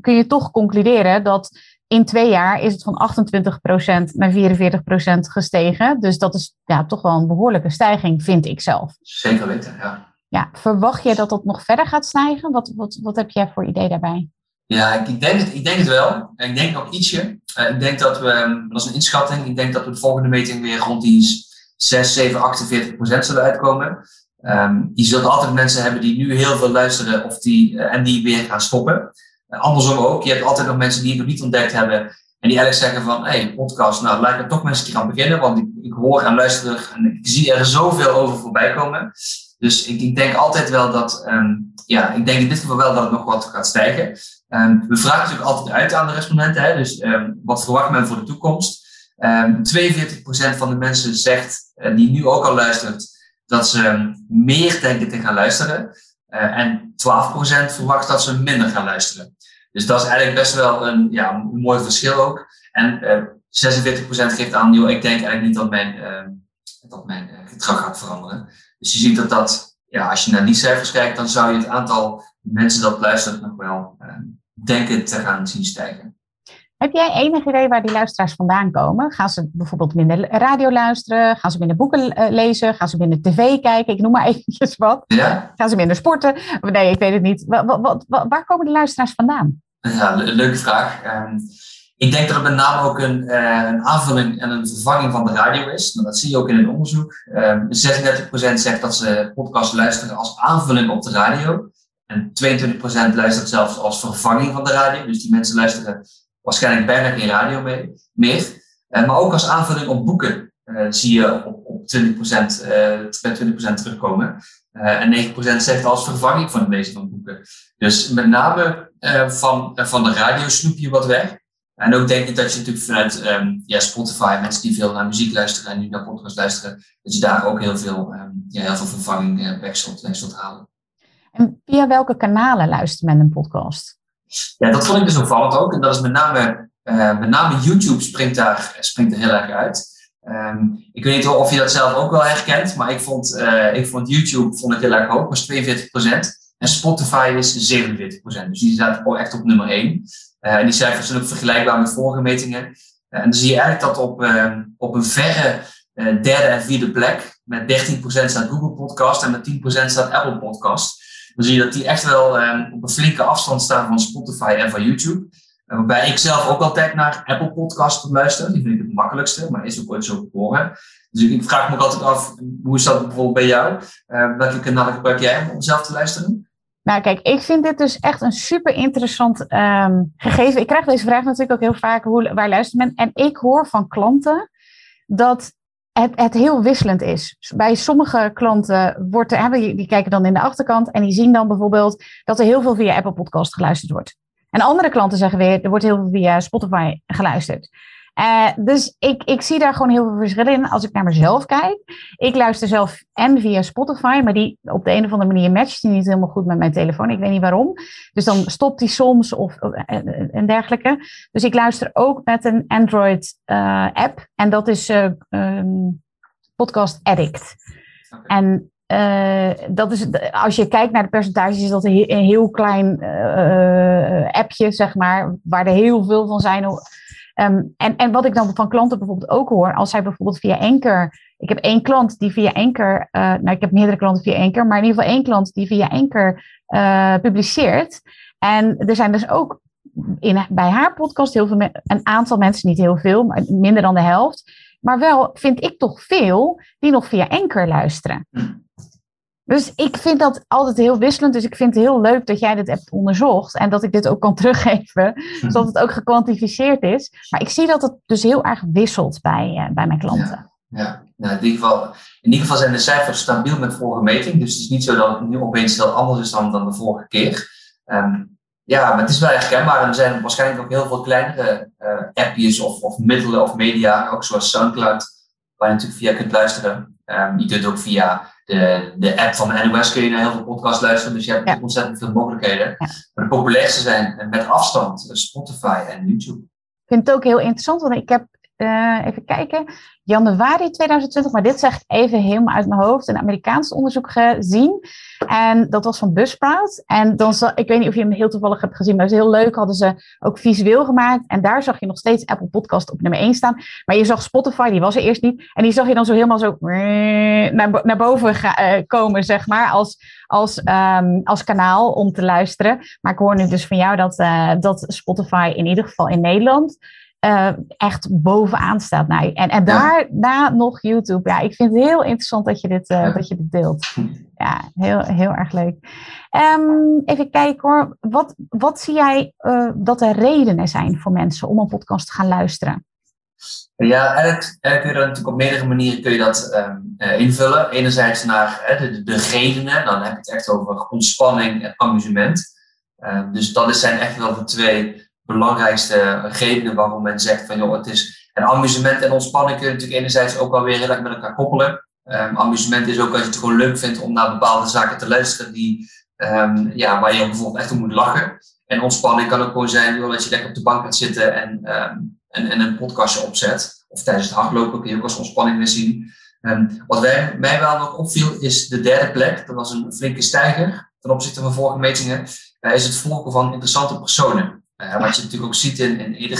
kun je toch concluderen dat in twee jaar is het van 28% naar 44% gestegen. Dus dat is ja, toch wel een behoorlijke stijging, vind ik zelf. Zeker weten, ja. Ja, verwacht je dat dat nog verder gaat stijgen? Wat, wat, wat heb jij voor idee daarbij? Ja, ik denk het, ik denk het wel. Ik denk nog ietsje. ik denk dat we, dat is een inschatting, ik denk dat we de volgende meting weer rond die 6, 7, 48 procent zullen uitkomen. Um, je zult altijd mensen hebben die nu heel veel luisteren of die, uh, en die weer gaan stoppen. Uh, andersom ook, je hebt altijd nog mensen die het nog niet ontdekt hebben en die eigenlijk zeggen van, hé, hey, podcast, nou lijkt er toch mensen die gaan beginnen, want ik, ik hoor en luister en ik zie er zoveel over voorbij komen. Dus ik, ik denk altijd wel dat, um, ja, ik denk in dit geval wel dat het nog wat gaat stijgen. Um, we vragen natuurlijk altijd uit aan de respondenten, hè, dus wat verwacht men voor de toekomst? 42% van de mensen zegt, uh, die nu ook al luistert, dat ze meer denken te gaan luisteren. Uh, en 12% verwacht dat ze minder gaan luisteren. Dus dat is eigenlijk best wel een, ja, mooi verschil ook. En uh, eh, 46% geeft aan, joh, ik denk eigenlijk niet dat mijn, uh, dat mijn gedrag gaat veranderen. Dus je ziet dat dat, ja, als je naar die cijfers kijkt, dan zou je het aantal mensen dat luistert nog wel denken te gaan zien stijgen. Heb jij enig idee waar die luisteraars vandaan komen? Gaan ze bijvoorbeeld minder radio luisteren? Gaan ze minder boeken uh, lezen? Gaan ze minder tv kijken? Ik noem maar (laughs) eventjes wat. Ja? Gaan ze minder sporten? Nee, ik weet het niet. Wat, wat, wat, waar komen die luisteraars vandaan? Ja, leuke vraag. Um, ik denk dat het met name ook een, uh, een, aanvulling en een vervanging van de radio is. Nou, dat zie je ook in het onderzoek. Um, 36% zegt dat ze podcasts luisteren als aanvulling op de radio. En 22% luistert zelfs als vervanging van de radio. Dus die mensen luisteren waarschijnlijk bijna geen radio mee, meer. Uh, maar ook als aanvulling op boeken uh, zie je op, op 20%, uh, 20% terugkomen. Uh, en 9% zegt als vervanging van het lezen van boeken. Dus met name van, van de radio snoep je wat weg. En ook denk ik dat je natuurlijk vanuit um, ja, Spotify, mensen die veel naar muziek luisteren en nu naar podcast luisteren, dat je daar ook heel veel, um, ja, heel veel vervanging weg zult, zult halen. En via welke kanalen luistert men een podcast? Ja, dat vond ik dus opvallend ook. En dat is met name, uh, met name YouTube springt daar, springt er heel erg uit. Um, ik weet niet of je dat zelf ook wel herkent, maar ik vond, uh, ik vond YouTube vond ik heel erg hoog, was 42%. En Spotify is 47%. Dus die staat echt op nummer 1. Uh, eh, en die cijfers zijn ook vergelijkbaar met vorige metingen. en dan zie je eigenlijk dat op, ehm, op een verre derde en vierde plek, met 13% staat Google Podcast en met 10% staat Apple Podcast dan zie je dat die echt wel um, op een flinke afstand staan van Spotify en van YouTube. Waarbij ik zelf ook altijd naar Apple Podcasts luister. Die vind ik het makkelijkste, maar is ook ooit zo geboren. Dus ik vraag me ook altijd af, hoe is dat bijvoorbeeld bij jou? Uh, welke kanalen gebruik jij om zelf te luisteren? Nou, kijk, ik vind dit dus echt een super interessant um, gegeven. Ik krijg deze vraag natuurlijk ook heel vaak: hoe, waar luistert men? En ik hoor van klanten dat het, het heel wisselend is. Bij sommige klanten wordt er, die kijken dan in de achterkant en die zien dan bijvoorbeeld dat er heel veel via Apple Podcast geluisterd wordt. En andere klanten zeggen weer, er wordt heel veel via Spotify geluisterd. Uh, dus ik, ik zie daar gewoon heel veel verschil in als ik naar mezelf kijk. Ik luister zelf en via Spotify, maar die op de een of andere manier matcht die niet helemaal goed met mijn telefoon. Ik weet niet waarom. Dus dan stopt die soms of en dergelijke. Dus ik luister ook met een Android uh, app en dat is uh, um, Podcast Addict. Okay. En uh, dat is, als je kijkt naar de percentages, is dat een heel, een heel klein uh, appje, zeg maar, waar er heel veel van zijn. Um, en, en wat ik dan van klanten bijvoorbeeld ook hoor, als zij bijvoorbeeld via Anchor. Ik heb één klant die via Anchor, uh, nou ik heb meerdere klanten via Anchor, maar in ieder geval één klant die via Anchor uh, publiceert. En er zijn dus ook in, bij haar podcast heel veel, een aantal mensen, niet heel veel, maar minder dan de helft. Maar wel vind ik toch veel die nog via Anchor luisteren. Dus ik vind dat altijd heel wisselend. Dus ik vind het heel leuk dat jij dit hebt onderzocht. En dat ik dit ook kan (laughs) teruggeven. Zodat het ook gekwantificeerd is. Maar ik zie dat het dus heel erg wisselt bij, uh, bij mijn klanten. Ja, ja. Nou, in, ieder geval, in ieder geval zijn de cijfers stabiel met vorige meting. Dus het is niet zo dat het nu opeens heel anders is dan, dan de vorige keer. Um, ja, maar het is wel herkenbaar. En er zijn waarschijnlijk ook heel veel kleinere uh, appjes of, of middelen of media. Ook zoals Soundcloud. Waar je natuurlijk via kunt luisteren. Um, je kunt ook via de, de app van de NOS kun je naar heel veel podcasts luisteren, dus je hebt ja. ontzettend veel mogelijkheden. Ja. Maar de populairste zijn met afstand Spotify en YouTube. Ik vind het ook heel interessant, want ik heb, uh, even kijken, januari 2020, maar dit zeg ik even helemaal uit mijn hoofd, een Amerikaans onderzoek gezien. En dat was van Buzzsprout. En dan zag, ik weet niet of je hem heel toevallig hebt gezien, maar het is heel leuk. Hadden ze ook visueel gemaakt. En daar zag je nog steeds Apple Podcast op nummer 1 staan. Maar je zag Spotify, die was er eerst niet. En die zag je dan zo helemaal zo naar, naar boven ga, komen, zeg maar. Als, als, um, als kanaal om te luisteren. Maar ik hoor nu dus van jou dat, dat Spotify in ieder geval in Nederland uh, echt bovenaan staat. Nou, en, en daarna nog YouTube. Ja, ik vind het heel interessant dat je dit, uh, (laughs) dat je dit deelt. (laughs) Ja, heel, heel erg leuk. Um, even kijken hoor. Wat, wat zie jij uh, dat er redenen zijn voor mensen om een podcast te gaan luisteren? Ja, eigenlijk, kun je dat natuurlijk op meerdere manieren kun je dat um, invullen. Enerzijds naar de, de, redenen, dan heb je het echt over ontspanning en amusement. Um, dus dat zijn echt wel de twee belangrijkste redenen waarom men zegt van joh, het is. En amusement en ontspanning kun je natuurlijk enerzijds ook wel weer heel erg met elkaar koppelen. Um, amusement is ook als je het gewoon leuk vindt om naar bepaalde zaken te luisteren die, um, ja, waar je bijvoorbeeld echt om moet lachen. En ontspanning kan ook gewoon zijn joh, dat je lekker op de bank gaat zitten en, um, en, en een podcastje opzet. Of tijdens het hardlopen kun je ook als ontspanning weer zien. wat mij wel nog opviel is de derde plek. Dat was een flinke stijger ten opzichte van vorige metingen. Is het volgen van interessante personen. Uh, wat je natuurlijk ook ziet in, in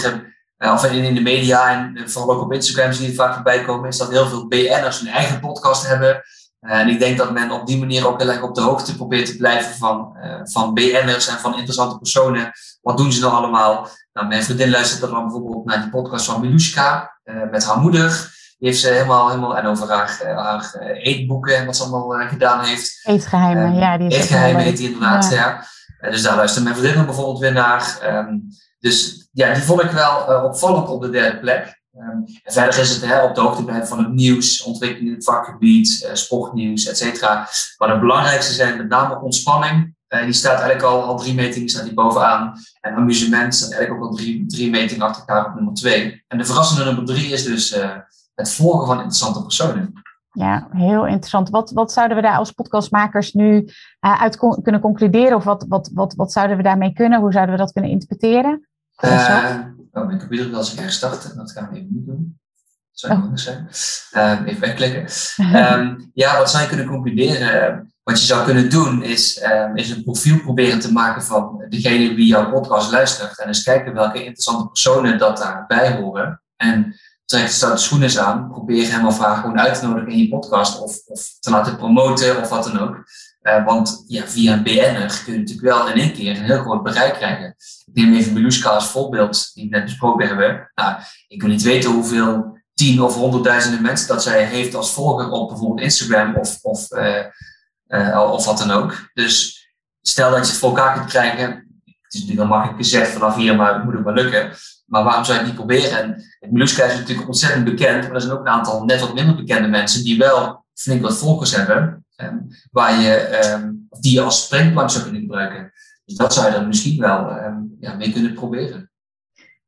uh, of in, in, de media en vooral ook op Instagram zie je vaak voorbij komen, is dat heel veel BN'ers hun eigen podcast hebben. En ik denk dat men op die manier ook heel erg op de hoogte probeert te blijven van, van BN'ers en van interessante personen. Wat doen ze nou allemaal? Nou, mijn vriendin luistert dan bijvoorbeeld naar die podcast van Milushka met haar moeder. Die heeft ze helemaal, helemaal en over haar, haar eetboeken en wat ze allemaal gedaan heeft. Eetgeheimen, ja. Die is Eetgeheimen heet die inderdaad, ja. ja. Eh, dus daar luistert mijn vriendin bijvoorbeeld weer naar. Ehm, dus ja, die vond ik wel uh, opvallend op de derde plek. Um, en verder is het hè, op de hoogte van het nieuws, ontwikkeling in het vakgebied, uh, sportnieuws, et cetera. Maar de belangrijkste zijn met name ontspanning. Uh, die staat eigenlijk al, al drie metingen staat die bovenaan. En amusement staat eigenlijk ook al drie, drie metingen achter elkaar op nummer twee. En de verrassende nummer drie is dus het volgen van interessante personen. Ja, heel interessant. Wat, wat zouden we daar als podcastmakers nu uh, uit kunnen concluderen? Of wat, wat, wat, wat zouden we daarmee kunnen? Hoe zouden we dat kunnen interpreteren? Uh, oh, mijn computer wil zich herstarten. Dat gaan we even niet doen. Dat zou oh. zijn. Uh, even wegklikken. um, (laughs) ja, wat zou je kunnen concluderen? Wat je zou kunnen doen is, um, is een profiel proberen te maken van degene die jouw podcast luistert. En eens kijken welke interessante personen dat daarbij horen. En trek de schoenen aan, probeer hem of haar gewoon uit te nodigen in je podcast of, of te laten promoten of wat dan ook. Uh, want ja, via een BN'er kun je natuurlijk wel in één keer een heel groot bereik krijgen. Ik neem even Beluska als voorbeeld, die we net besproken hebben. Nou, ik wil niet weten hoeveel tien of honderdduizenden mensen dat zij heeft als volger op bijvoorbeeld Instagram of, of, uh, uh, of wat dan ook. Dus stel dat je het voor elkaar kunt krijgen. Het is natuurlijk wel makkelijk gezegd vanaf hier, maar het moet ook wel lukken. Maar waarom zou je het niet proberen? En het Meluska is natuurlijk ontzettend bekend, maar er zijn ook een aantal net wat minder bekende mensen die wel flink wat volgers hebben, um, waar je, um, die je als springplank zou kunnen gebruiken. Dus dat zou je dan misschien wel um, ja, mee kunnen proberen.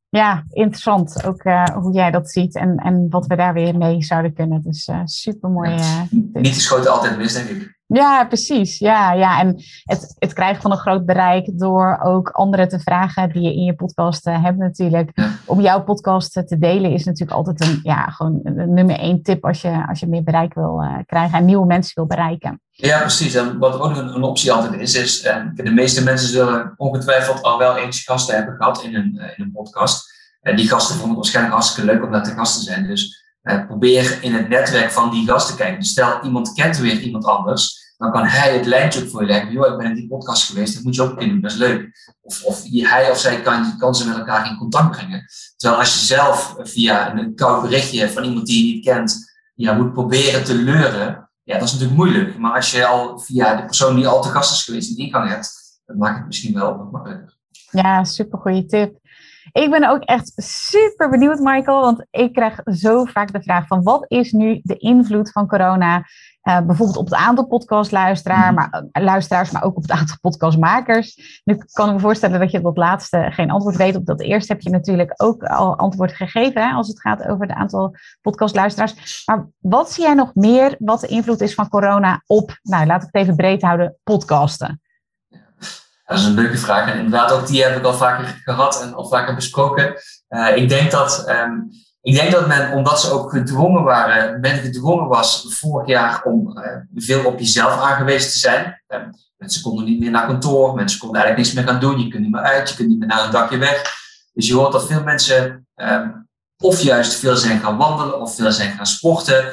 Ja, interessant ook uh, hoe jij dat ziet en, en wat we daar weer mee zouden kunnen. Dus uh, super mooi. Uh, niet geschoten altijd mis, denk ik. Ja, precies. Ja, ja. En het, het krijgt gewoon een groot bereik door ook anderen te vragen die je in je podcast uh, hebt natuurlijk. Om jouw podcast te delen is natuurlijk altijd een, ja, gewoon een nummer één tip als je, als je meer bereik wil uh, krijgen en nieuwe mensen wil bereiken. Ja, precies. En wat ook een, een optie altijd is, is de meeste mensen zullen ongetwijfeld al wel eens gasten hebben gehad in een, in een podcast. En die gasten vonden het waarschijnlijk hartstikke leuk om daar te gast te zijn. Dus probeer in het netwerk van die gasten te kijken. Dus stel, iemand kent weer iemand anders dan kan hij het lijntje voor je leggen. Ik ben in die podcast geweest, dat moet je ook kunnen doen, dat is leuk. Of, of hij of zij kan, kan ze met elkaar in contact brengen. Terwijl als je zelf via een koud berichtje van iemand die je niet kent, ja, moet proberen te leuren, ja, dat is natuurlijk moeilijk. Maar als je al via de persoon die al te gast is geweest, die ingang hebt, dan maakt het misschien wel wat makkelijker. Ja, super goede tip. Ik ben ook echt super benieuwd, Michael, want ik krijg zo vaak de vraag van wat is nu de invloed van corona uh, bijvoorbeeld op het aantal podcastluisteraars, mhm. maar, uh, luisteraars, maar ook op het aantal podcastmakers. Nu kan ik me voorstellen dat je op dat laatste geen antwoord weet. Op dat eerste heb je natuurlijk ook al antwoord gegeven hè, als het gaat over het aantal podcastluisteraars. Maar wat zie jij nog meer wat de invloed is van corona op, nou laat ik het even breed houden, podcasten? Dat is een leuke vraag. En inderdaad, ook die heb ik al vaker gehad en al vaker besproken. Uh, ik denk dat um, ik denk dat men, omdat ze ook gedwongen waren, men gedwongen was vorig jaar om uh, veel op jezelf aangewezen te zijn. Uh, mensen konden niet meer naar kantoor, mensen konden eigenlijk niks meer gaan doen, je kunt niet meer uit, je kunt niet meer naar een dakje weg. Dus je hoort dat veel mensen um, of juist veel zijn gaan wandelen of veel zijn gaan sporten.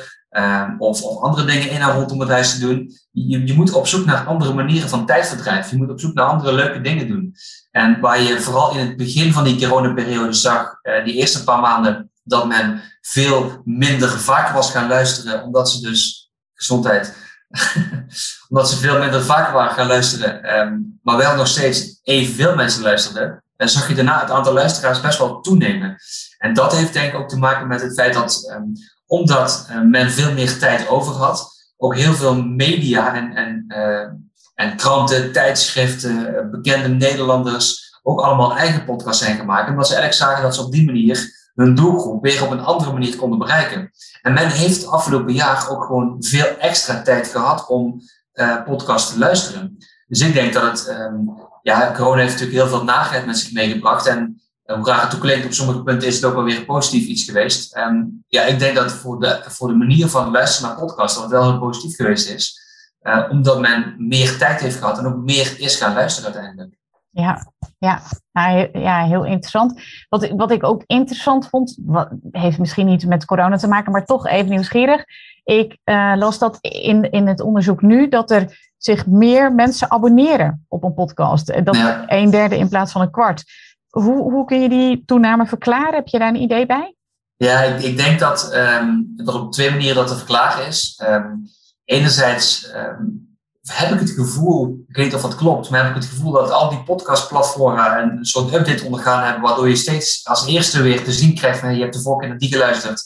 Of, of, andere dingen in en rondom het huis te doen. Je, je moet op zoek naar andere manieren van tijdverdrijf. Je moet op zoek naar andere leuke dingen doen. En waar je vooral in het begin van die coronaperiode zag, die eerste paar maanden, dat men veel minder vaak was gaan luisteren, omdat ze dus gezondheid, (laughs) omdat ze veel minder vaak waren gaan luisteren, um, maar wel nog steeds evenveel mensen luisterden. En zag je daarna het aantal luisteraars best wel toenemen. En dat heeft denk ik ook te maken met het feit dat um, omdat uh, men veel meer tijd over had, ook heel veel media en, en, uh, en kranten, tijdschriften, uh, bekende Nederlanders ook allemaal eigen podcasts zijn gemaakt. Omdat ze eigenlijk zagen dat ze op die manier hun doelgroep weer op een andere manier konden bereiken. En men heeft afgelopen jaar ook gewoon veel extra tijd gehad om uh, podcasts te luisteren. Dus ik denk dat het, um, ja, corona heeft natuurlijk heel veel nagheid met zich meegebracht. En hoe graag het ook klinkt, op sommige punten is het ook wel weer positief iets geweest. En ja, ik denk dat voor de, voor de manier van luisteren naar podcasts dat het wel heel positief geweest is. Uh, omdat men meer tijd heeft gehad en ook meer is gaan luisteren uiteindelijk. Ja, ja, nou, ja heel interessant. Wat, wat ik ook interessant vond, wat, heeft misschien niet met corona te maken, maar toch even nieuwsgierig. Ik uh, las dat in, in het onderzoek nu dat er zich meer mensen abonneren op een podcast. Dat ja. een derde in plaats van een kwart. Hoe, hoe kun je die toename verklaren? Heb je daar een idee bij? Ja, ik, ik denk dat um, er op twee manieren dat te verklaren is. Um, enerzijds um, heb ik het gevoel, ik weet niet of dat klopt, maar heb ik het gevoel dat al die podcastplatformen een soort update ondergaan hebben, waardoor je steeds als eerste weer te zien krijgt, je hebt de vorige keer die geluisterd,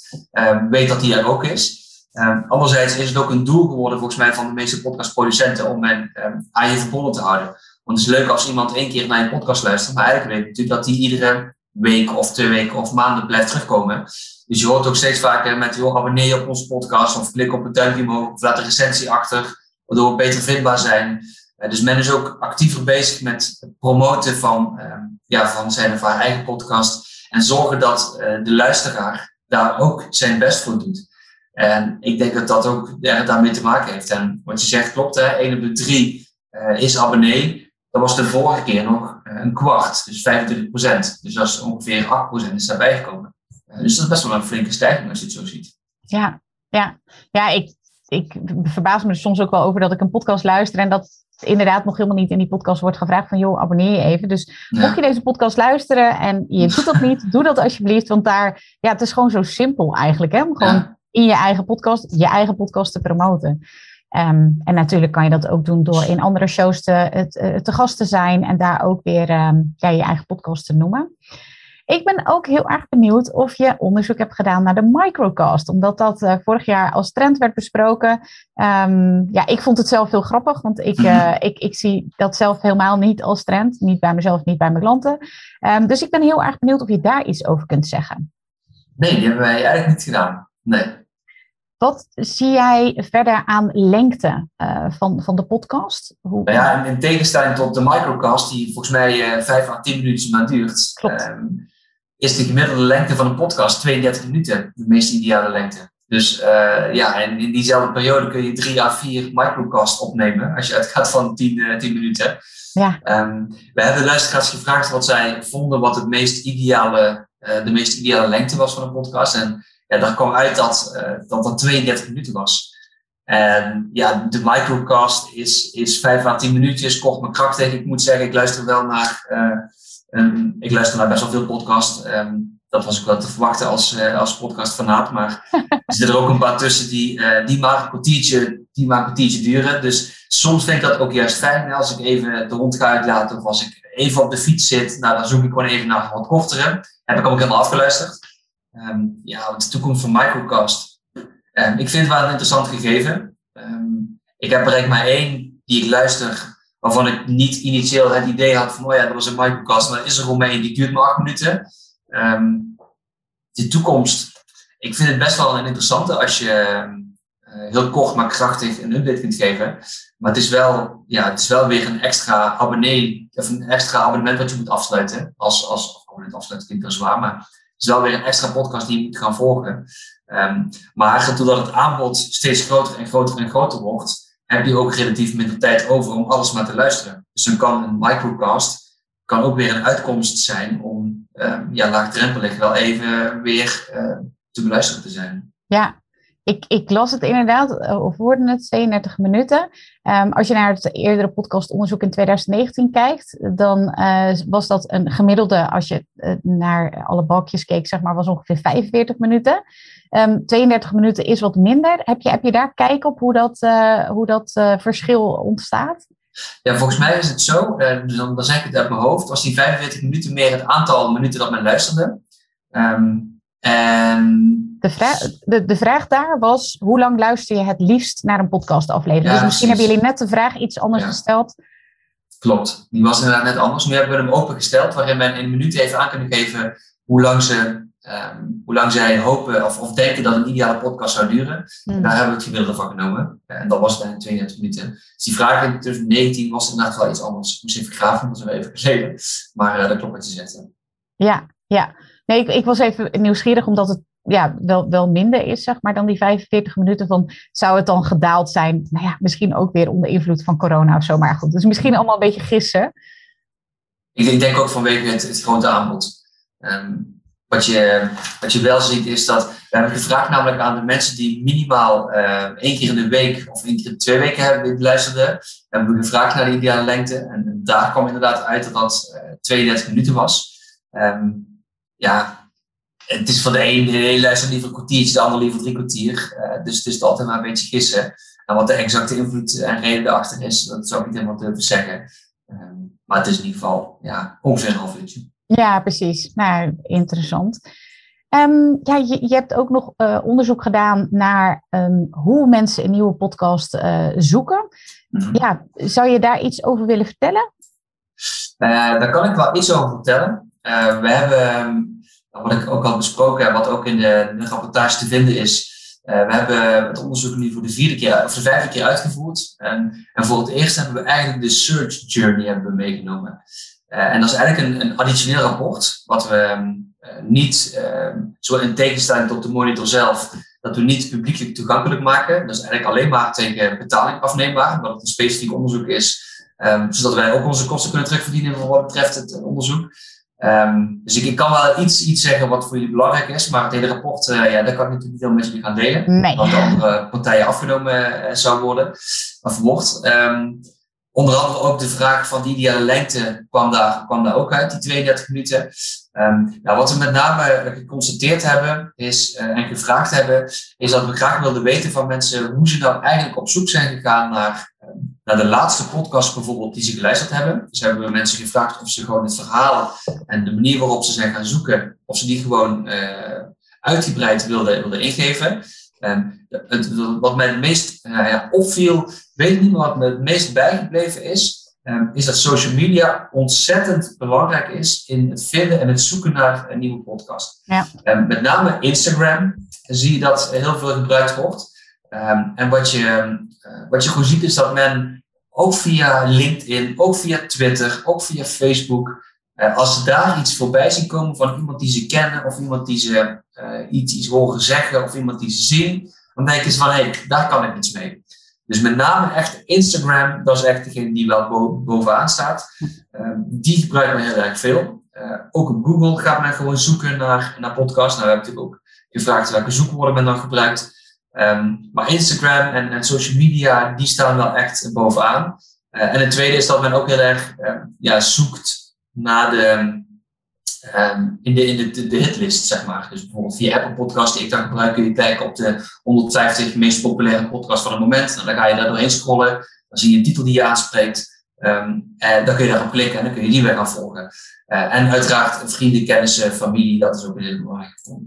weet dat die er ook is. anderzijds is het ook een doel geworden volgens mij van de meeste podcastproducenten om men aan je verbonden te houden. Want het is leuk als iemand één keer naar je podcast luistert, maar eigenlijk weet je natuurlijk dat die iedere week of twee weken of maanden blijft terugkomen. Dus je hoort ook steeds vaker met, joh, abonneer je op onze podcast of klik op het duimpje omhoog of laat een recensie achter, waardoor we beter vindbaar zijn. Uh, dus men is ook actiever bezig met het promoten van, uh, ja, van zijn of haar eigen podcast en zorgen dat uh, de luisteraar daar ook zijn best voor doet. En ik denk dat dat ook er daarmee te maken heeft. En wat je zegt klopt, hè, 1 op de 3 is abonnee. Dat was de vorige keer nog een kwart, dus 25 procent. Dus dat is ongeveer 8 procent is daarbij gekomen. Dus dat is best wel een flinke stijging als je het zo ziet. Ja, ja. ja ik, ik verbaas me er soms ook wel over dat ik een podcast luister en dat inderdaad nog helemaal niet in die podcast wordt gevraagd van joh, abonneer je even. Dus ja. mocht je deze podcast luisteren en je doet dat niet, (laughs) doe dat alsjeblieft. Want daar, ja, het is gewoon zo simpel eigenlijk hè, om gewoon ja. in je eigen podcast, je eigen podcast te promoten. Um, en natuurlijk kan je dat ook doen door in andere shows te, te, te gast te zijn en daar ook weer um, ja, je eigen podcast te noemen. Ik ben ook heel erg benieuwd of je onderzoek hebt gedaan naar de microcast, omdat dat uh, vorig jaar als trend werd besproken. Um, ja, ik vond het zelf heel grappig, want ik, uh, ik, ik zie dat zelf helemaal niet als trend. Niet bij mezelf, niet bij mijn klanten. Um, dus ik ben heel erg benieuwd of je daar iets over kunt zeggen. Nee, die hebben wij eigenlijk niet gedaan. Nee. Wat zie jij verder aan lengte uh, van, van de podcast? Hoe... Nou ja, in, in, tegenstelling tot de microcast, die volgens mij uh, 5 à 10 minuten maar duurt, um, is de gemiddelde lengte van een podcast 32 minuten, de meest ideale lengte. Dus uh, ja, en in diezelfde periode kun je 3 à 4 microcasts opnemen, als je uitgaat van 10, 10 minuten. Ja. Um, we hebben de luisteraars gevraagd wat zij vonden wat het meest ideale, uh, de meest ideale lengte was van een podcast. En ja, daar kwam uit dat, dat dat 32 minuten was. En ja, de microcast is, is 5 à 10 minuutjes, kort maar krachtig. Ik moet zeggen, ik luister wel naar, um, ik luister naar best wel veel podcasts. Um, dat was ook wel te verwachten als, uh, als podcastfanaat. Maar (laughs) er zitten er ook een paar tussen die, uh, die, maar een kwartiertje, die maar een kwartiertje duren. Dus soms vind ik dat ook juist fijn. Als ik even de hond ga uitlaten of als ik even op de fiets zit, nou, dan zoek ik gewoon even naar wat kortere. Heb ik ook helemaal afgeluisterd. Um, ja, de toekomst van Microcast. Ik vind het wel een interessant gegeven. Ik heb er eigenlijk maar één die ik luister, waarvan ik niet initieel het idee had van, oh ja, dat was een Microcast, maar is er gewoon die duurt maar acht minuten. de toekomst, ik vind het best wel een interessante als je uh, heel kort maar krachtig een update kunt geven. Maar het is wel, ja, het is wel weer een extra abonnee, of een extra abonnement wat je moet afsluiten. Als, als abonnement afsluiten klinkt wel zwaar, maar is wel weer een extra podcast die je moet gaan volgen. Um, maar doordat het aanbod steeds groter en groter en groter wordt, heb je ook relatief minder tijd over om alles maar te luisteren. Dus dan kan een microcast kan ook weer een uitkomst zijn om um, ja, laagdrempelig wel even weer uh, te beluisteren te zijn. Ja, ik, ik las het inderdaad, eh, of hoorde het, 32 minuten. Um, als je naar het eerdere podcastonderzoek in 2019 kijkt, dan uh, was dat een gemiddelde, als je uh, naar alle balkjes keek, zeg maar, was ongeveer 45 minuten. Um, ehm, 32 minuten is wat minder. Heb je, heb je daar kijk op hoe dat, hoe dat verschil ontstaat? Ja, volgens mij is het zo, dus dan, dan zeg ik het uit mijn hoofd, was die 45 minuten meer het aantal minuten dat men luisterde. Um, en de vraag, de, de vraag daar was, hoe lang luister je het liefst naar een podcastaflevering? dus misschien hebben jullie net de vraag iets anders gesteld. Klopt, die was inderdaad net anders. Nu hebben we hem opengesteld, waarin men in een minuut even aan kunnen geven hoe lang, ze, um, hoe lang zij hopen of, of denken dat een ideale podcast zou duren. Hmm. Daar hebben we het gemiddelde van genomen. En dat was bijna 32 minuten. Dus die vraag in 2019 was inderdaad wel iets anders. Ik moest even graven, dat is wel even geleden. Maar uh, dat klopt wat je zegt. Ja, ja. Nee, ik, ik was even nieuwsgierig omdat het ja, wel, wel minder is, zeg maar, dan die 45 minuten. Van, zou het dan gedaald zijn? Nou ja, misschien ook weer onder invloed van corona of zo. Maar goed, dus misschien allemaal een beetje gissen. Ik denk ook vanwege het, het grote aanbod. Ehm, wat, je, wat je wel ziet is dat, we hebben gevraagd namelijk aan de mensen die minimaal uh, één keer in de week of één keer in twee weken hebben luisterden, hebben we gevraagd naar de ideale lengte. En daar kwam inderdaad uit dat dat uh, 32 minuten was. Um, ja, het is van de een, de een luistert liever een kwartiertje, de ander liever drie kwartier. Uh, dus het is altijd maar een beetje gissen. En wat de exacte invloed en reden erachter is, dat zou ik niet helemaal durven zeggen. Um, maar het is in ieder geval ja, ongeveer een half uurtje. Ja, precies. Nou, interessant. Um, ja, je, je, hebt ook nog uh, onderzoek gedaan naar um, hoe mensen een nieuwe podcast uh, zoeken. Mm -hmm. Ja, zou je daar iets over willen vertellen? daar kan ik wel iets over vertellen. we hebben wat ik ook al besproken heb, wat ook in de, rapportage te vinden is. Uh, we hebben het onderzoek nu voor de vierde keer of de vijfde keer uitgevoerd. En, en voor het eerst hebben we eigenlijk de search journey hebben we meegenomen. Uh, en dat is eigenlijk een, een additioneel rapport, wat we uh, niet, zo in tegenstelling tot de monitor zelf, dat we niet publiekelijk toegankelijk maken. Dat is eigenlijk alleen maar tegen betaling afneembaar, omdat het een specifiek onderzoek is, um, zodat wij ook onze kosten kunnen terugverdienen voor wat betreft het onderzoek. Um, dus ik, ik, kan wel iets, iets zeggen wat voor jullie belangrijk is, maar het hele rapport, uh, ja, dat kan ik natuurlijk niet helemaal met jullie gaan delen. Nee. Wat de andere partijen afgenomen uh, zou worden, of wordt. Um, onder andere ook de vraag van de ideale lengte kwam daar, kwam daar ook uit, die 32 minuten. Um, nou, wat we met name geconstateerd hebben is, uh, en gevraagd hebben, is dat we graag wilden weten van mensen hoe ze nou eigenlijk op zoek zijn gegaan naar naar de laatste podcast bijvoorbeeld die ze geluisterd hebben. Dus hebben we mensen gevraagd of ze gewoon het verhaal en de manier waarop ze zijn gaan zoeken, of ze die gewoon uh, uitgebreid wilden, wilden ingeven. En het, wat mij het meest uh, ja, opviel, weet niet meer wat me het meest bijgebleven is, um, is dat social media ontzettend belangrijk is in het vinden en het zoeken naar een nieuwe podcast. Ja. Um, met name Instagram zie je dat heel veel gebruikt wordt. Um, en wat je, uh, wat je gewoon ziet is dat men ook via LinkedIn, ook via Twitter, ook via Facebook, uh, als ze daar iets voorbij zien komen van iemand die ze kennen of iemand die ze uh, iets, iets horen zeggen of iemand die ze zien, dan denken ze van hé, hey, daar kan ik iets mee. Dus met name echt Instagram, dat is echt degene die wel bo bovenaan staat. (laughs) die gebruikt men heel erg veel. ook op Google gaat men gewoon zoeken naar, naar podcasts. Nou, we hebben natuurlijk ook gevraagd welke zoekwoorden men dan gebruikt. Um, maar Instagram en, en, social media, die staan wel echt bovenaan. Uh, en het tweede is dat men ook heel erg uh, ja, zoekt naar de, um, in, de, in de, hitlist, zeg maar. Dus bijvoorbeeld via Apple Podcast, die ik dan gebruik, kun je kijken op de 150 meest populaire podcasts van het moment. En dan ga je daar doorheen scrollen, dan zie je een titel die je aanspreekt. En dan kun je daarop klikken en dan kun je die weer gaan volgen. Uh, en uiteraard vrienden, kennissen, familie, dat is ook een hele belangrijke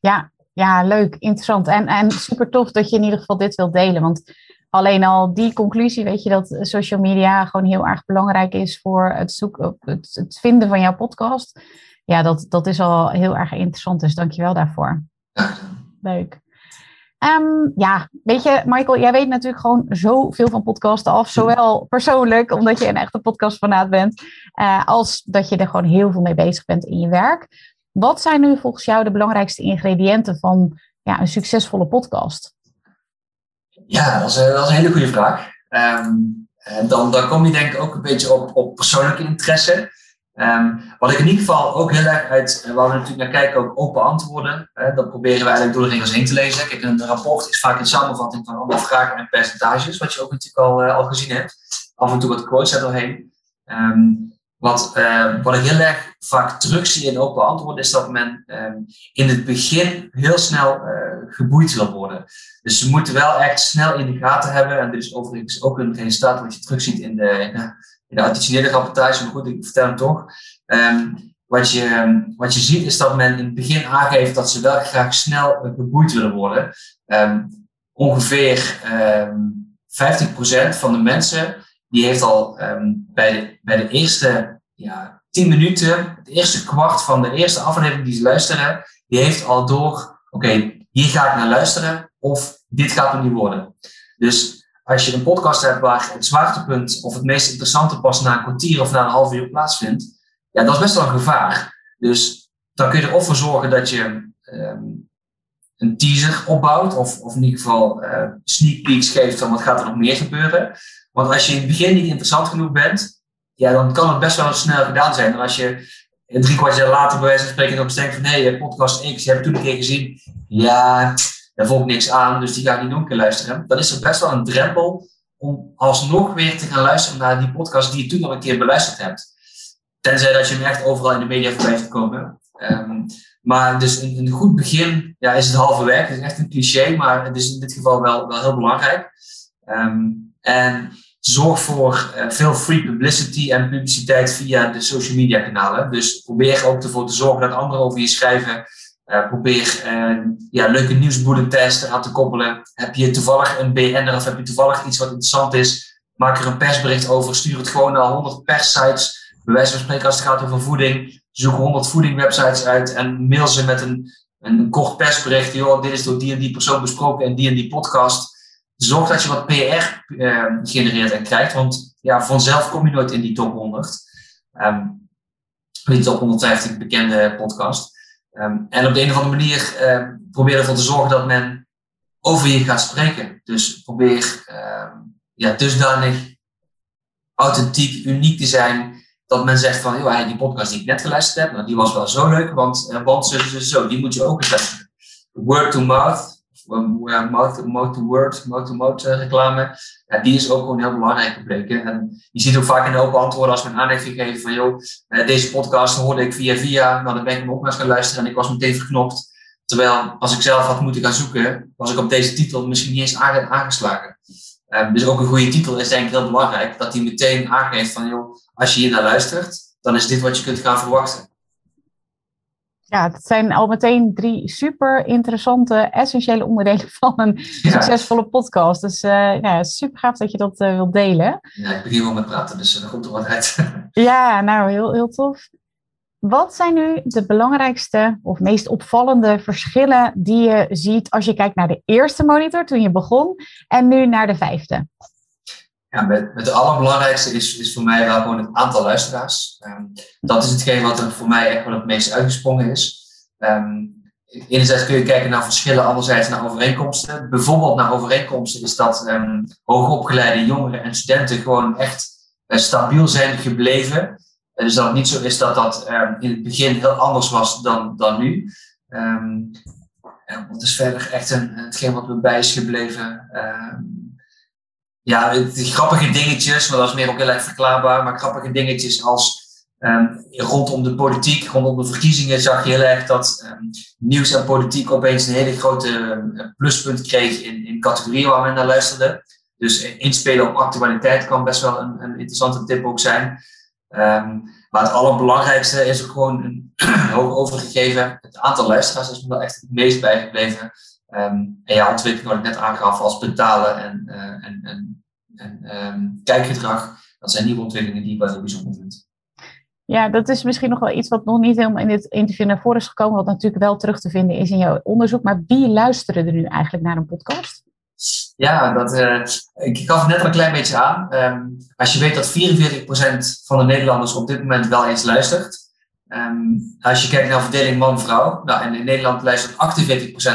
Ja, ja, leuk, interessant. En, en super tof dat je in ieder geval dit wilt delen. Want alleen al die conclusie, weet je, dat social media gewoon heel erg belangrijk is voor het, zoeken, het, het vinden van jouw podcast. Ja, dat, dat is al heel erg interessant. Dus dank je wel daarvoor. (laughs) Leuk. Um, ja, weet je, Michael, jij weet natuurlijk gewoon zoveel van podcasten af. Zowel persoonlijk, omdat je een echte podcastfanaat bent, uh, als dat je er gewoon heel veel mee bezig bent in je werk. Wat zijn nu volgens jou de belangrijkste ingrediënten van ja, een succesvolle podcast? Ja, dat is, is een hele goede vraag. Um, dan, dan kom je denk ik ook een beetje op, op persoonlijke interesse. Ehm, wat ik in ieder geval ook heel erg uit, waar we natuurlijk naar kijken, ook open antwoorden. Dat proberen we eigenlijk door de regels heen te lezen. Kijk, een rapport is vaak een samenvatting van allemaal vragen en percentages, wat je ook natuurlijk al, al gezien hebt. Af en toe wat quotes er doorheen. Um, wat, uh, wat ik heel erg vaak terugzie in open antwoorden is dat men um, in het begin heel snel uh, geboeid wil worden. Dus ze moeten wel echt snel in de gaten hebben. En is overigens ook een resultaat wat je terugziet in de, in de, in de additionele rapportage. Maar goed, ik vertel hem toch. Um, wat, je, wat je ziet is dat men in het begin aangeeft dat ze wel graag snel uh, geboeid willen worden. Ongeveer 50% van de mensen die heeft al um, bij, de, bij de eerste ja, 10 minuten, het eerste kwart van de eerste aflevering die ze luisteren, die heeft al door, oké, hier ga ik naar luisteren of dit gaat er niet worden. Dus als je een podcast hebt waar het zwaartepunt of het meest interessante pas na een kwartier of na een half uur plaatsvindt, ja, dat is best wel een gevaar. Dus dan kun je er of voor zorgen dat je um, een teaser opbouwt, of, of in ieder geval uh, sneak peeks geeft van wat gaat er nog meer gebeuren. Want als je in het begin niet interessant genoeg bent, ja, dan kan het best wel snel gedaan zijn. En als je drie kwart jaar later bij wijze van spreken nog denkt van hé, hey, podcast X, je hebt toen een keer gezien, ja, daar volgt niks aan, dus die ga ik niet nog een keer luisteren. Dan is er best wel een drempel om alsnog weer te gaan luisteren naar die podcast die je toen al een keer beluisterd hebt. Tenzij dat je hem echt overal in de media voorbij hebt komen. Um, maar dus een, een, goed begin ja, is het halve werk. Het is echt een cliché, maar het is in dit geval wel, wel heel belangrijk. Um, en zorg voor uh, veel free publicity en publiciteit via de social media kanalen. Dus probeer ook ervoor te zorgen dat anderen over je schrijven. Uh, probeer uh, ja, leuke nieuwsbulletins aan te koppelen. Heb je toevallig een BN'er of heb je toevallig iets wat interessant is? Maak er een persbericht over. Stuur het gewoon naar 100 perssites. Bij wijze van spreken als het gaat over voeding. Zoek 100 voedingwebsites uit en mail ze met een, een kort persbericht. Joh, dit is door die en die persoon besproken en die en die podcast zorg dat je wat PR ehm, genereert en krijgt. Want ja, vanzelf kom je nooit in die top 100. Um, ehm, die top 150 bekende podcast. Um, en op de een of andere manier probeer ervoor te zorgen dat men over je gaat spreken. Dus probeer ja, dusdanig authentiek, uniek te zijn. Dat men zegt van, joh, die podcast die ik net geluisterd heb, nou, die was wel zo leuk, want, uh, want zo, zo, zo, die moet je ook eens luisteren. Word to mouth, mouth-to-word, mouth-to-mouth eh, reclame, ja, die is ook gewoon heel belangrijk gebleken. En je ziet ook vaak in de open antwoorden als men aandacht gegeven van, joh, eh, deze podcast hoorde ik via via, nou dan ben ik hem ook maar eens gaan luisteren en ik was meteen verknopt. Terwijl als ik zelf had moeten gaan zoeken, was ik op deze titel misschien niet eens aangeslagen. Um, dus ook een goede titel is denk ik heel belangrijk, dat die meteen aangeeft van, joh, als je hier naar luistert, dan is dit wat je kunt gaan verwachten. Ja, het zijn al meteen drie super interessante, essentiële onderdelen (laughs) van een succesvolle podcast. Dus uh, ja, super gaaf dat je dat uh, wilt delen. Ja, ik begin wel met praten, dus er komt er wat uit. (laughs) ja, nou, heel, heel tof. Wat zijn nu de belangrijkste of meest opvallende verschillen die je ziet als je kijkt naar de eerste monitor toen je begon en nu naar de vijfde? Ja, met, met het allerbelangrijkste is, is voor mij wel gewoon het aantal luisteraars. Um, dat is hetgeen wat er voor mij echt wel het meest uitgesprongen is. Um, enerzijds kun je kijken naar verschillen, anderzijds naar overeenkomsten. Bijvoorbeeld naar overeenkomsten is dat um, hoogopgeleide jongeren en studenten gewoon echt uh, stabiel zijn gebleven. Uh, dus dat het niet zo is dat dat in het begin heel anders was dan, dan nu. Wat is verder echt een, hetgeen wat me bij is gebleven ja, die grappige dingetjes, maar dat is meer ook heel erg verklaarbaar, maar grappige dingetjes als um, rondom de politiek, rondom de verkiezingen zag je heel erg dat um, nieuws en politiek opeens een hele grote uh, pluspunt kreeg in, in categorieën waar men naar luisterde. Dus inspelen op actualiteit kan best wel een, een interessante tip ook zijn. Maar het allerbelangrijkste is ook gewoon een (clears throat) hoog overgegeven. Het aantal luisteraars is me wel echt het meest bijgebleven. En ja, ontwikkeling wat ik net aangaf als betalen en, uh, en, en, en um, kijkgedrag. Dat zijn nieuwe ontwikkelingen die ik wel heel bijzonder vind. Ja, dat is misschien nog wel iets wat nog niet helemaal in dit interview naar voren is gekomen, wat natuurlijk wel terug te vinden is in jouw onderzoek. Maar wie luisteren er nu eigenlijk naar een podcast? Ja, dat, uh, ik gaf het net al een klein beetje aan. Um, als je weet dat 44% van de Nederlanders op dit moment wel eens luistert, Um, als je kijkt naar verdeling man-vrouw, nou, en in Nederland luistert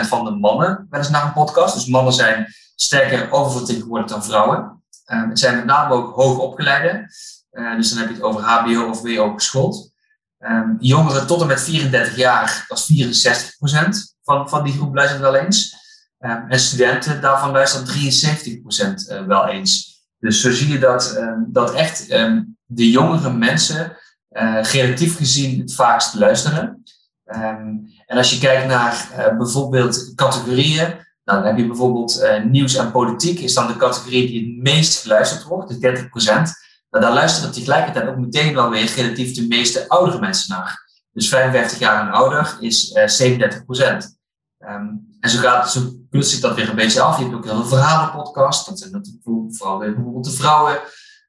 48% van de mannen wel eens naar een podcast. Dus mannen zijn sterker oververtegenwoordigd dan vrouwen. Het zijn met name ook hoogopgeleide. Uh, dus dan heb je het over HBO of WO geschoold. Um, jongeren tot en met 34 jaar, dat is 64% van, van die groep luistert wel eens. Um, en studenten, daarvan luisteren 73% uh, wel eens. Dus zo zie je dat, dat echt de jongere mensen uh, relatief gezien het vaakst luisteren. en als je kijkt naar bijvoorbeeld categorieën, dan heb je bijvoorbeeld uh, nieuws en politiek, is dan de categorie die het meest geluisterd wordt, de 30%. Maar daar luisteren tegelijkertijd ook meteen wel weer relatief de meeste oudere mensen naar. Dus 55 jaar en ouder is uh, 37 procent. Um, en zo, gaat, zo zich dat weer een beetje af. Je hebt ook heel veel verhalenpodcasts. Dat zijn natuurlijk vooral weer bijvoorbeeld de vrouwen.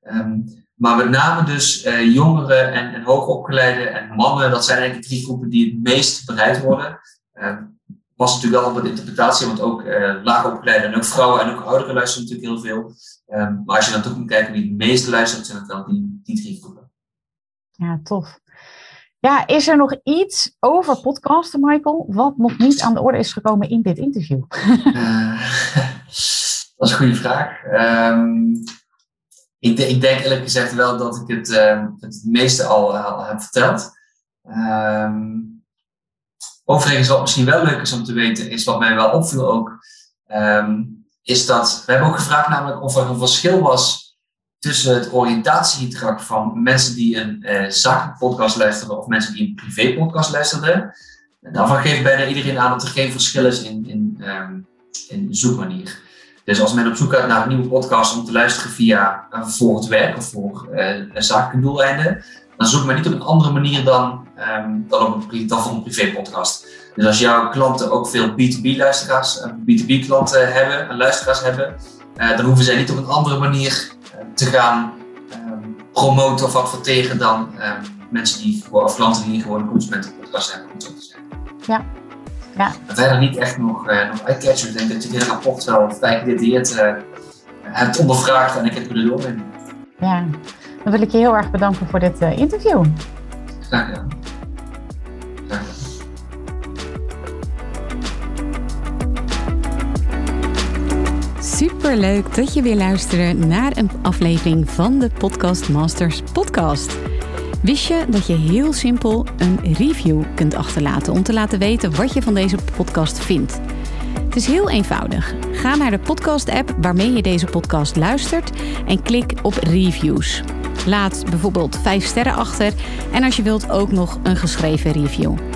Um, maar met name dus jongeren en, en hoogopgeleide en mannen. Dat zijn eigenlijk drie groepen die het meest bereid worden. Um, was natuurlijk wel op de interpretatie, want ook uh, laagopgeleide en ook vrouwen en ook ouderen luisteren natuurlijk heel veel. Um, maar als je dan toch moet kijken wie het meeste luistert, zijn het wel die, die drie groepen. Ja, tof. Ja, is er nog iets over podcasten, Michael, wat nog niet aan de orde is gekomen in dit interview? Uh, (laughs) dat is een goede vraag. Um, ik, ik, denk eerlijk gezegd wel dat ik het, uh, het meeste al, al heb verteld. Um, Overigens, wat misschien wel leuk is om te weten, is wat mij wel opviel ook, um, is dat we hebben ook gevraagd namelijk of er een verschil was tussen het oriëntatiegedrag van mensen die een uh, zakelijke podcast luisterden of mensen die een privé podcast luisterden. En daarvan geeft bijna iedereen aan dat er geen verschil is in, in, um, in zoekmanier. Dus als men op zoek gaat naar een nieuwe podcast om te luisteren via uh, voor het werk of voor uh, een zakelijke doeleinden, dan zoek men niet op een andere manier dan, um, dan, op een, dan voor een privé podcast. Dus als jouw klanten ook veel B2B-luisteraars, B2B-klanten hebben en luisteraars hebben, uh, dan hoeven zij niet op een andere manier uh, te gaan um, promoten of adverteren dan um, mensen die of klanten die gewoon een consumentenpodcast hebben, om zo te zeggen. Ja. Ja. Verder niet echt nog, uh, nog eye-catchers. Ik denk dat je dit rapport wel vrij gedetailleerd hebt ondervraagd en ik heb kunnen doornemen. Ja, dan wil ik je heel erg bedanken voor dit uh, interview. Super leuk dat je weer luistert naar een aflevering van de Podcast Masters podcast. Wist je dat je heel simpel een review kunt achterlaten om te laten weten wat je van deze podcast vindt? Het is heel eenvoudig. Ga naar de podcast-app waarmee je deze podcast luistert en klik op reviews. Laat bijvoorbeeld 5 sterren achter en als je wilt ook nog een geschreven review.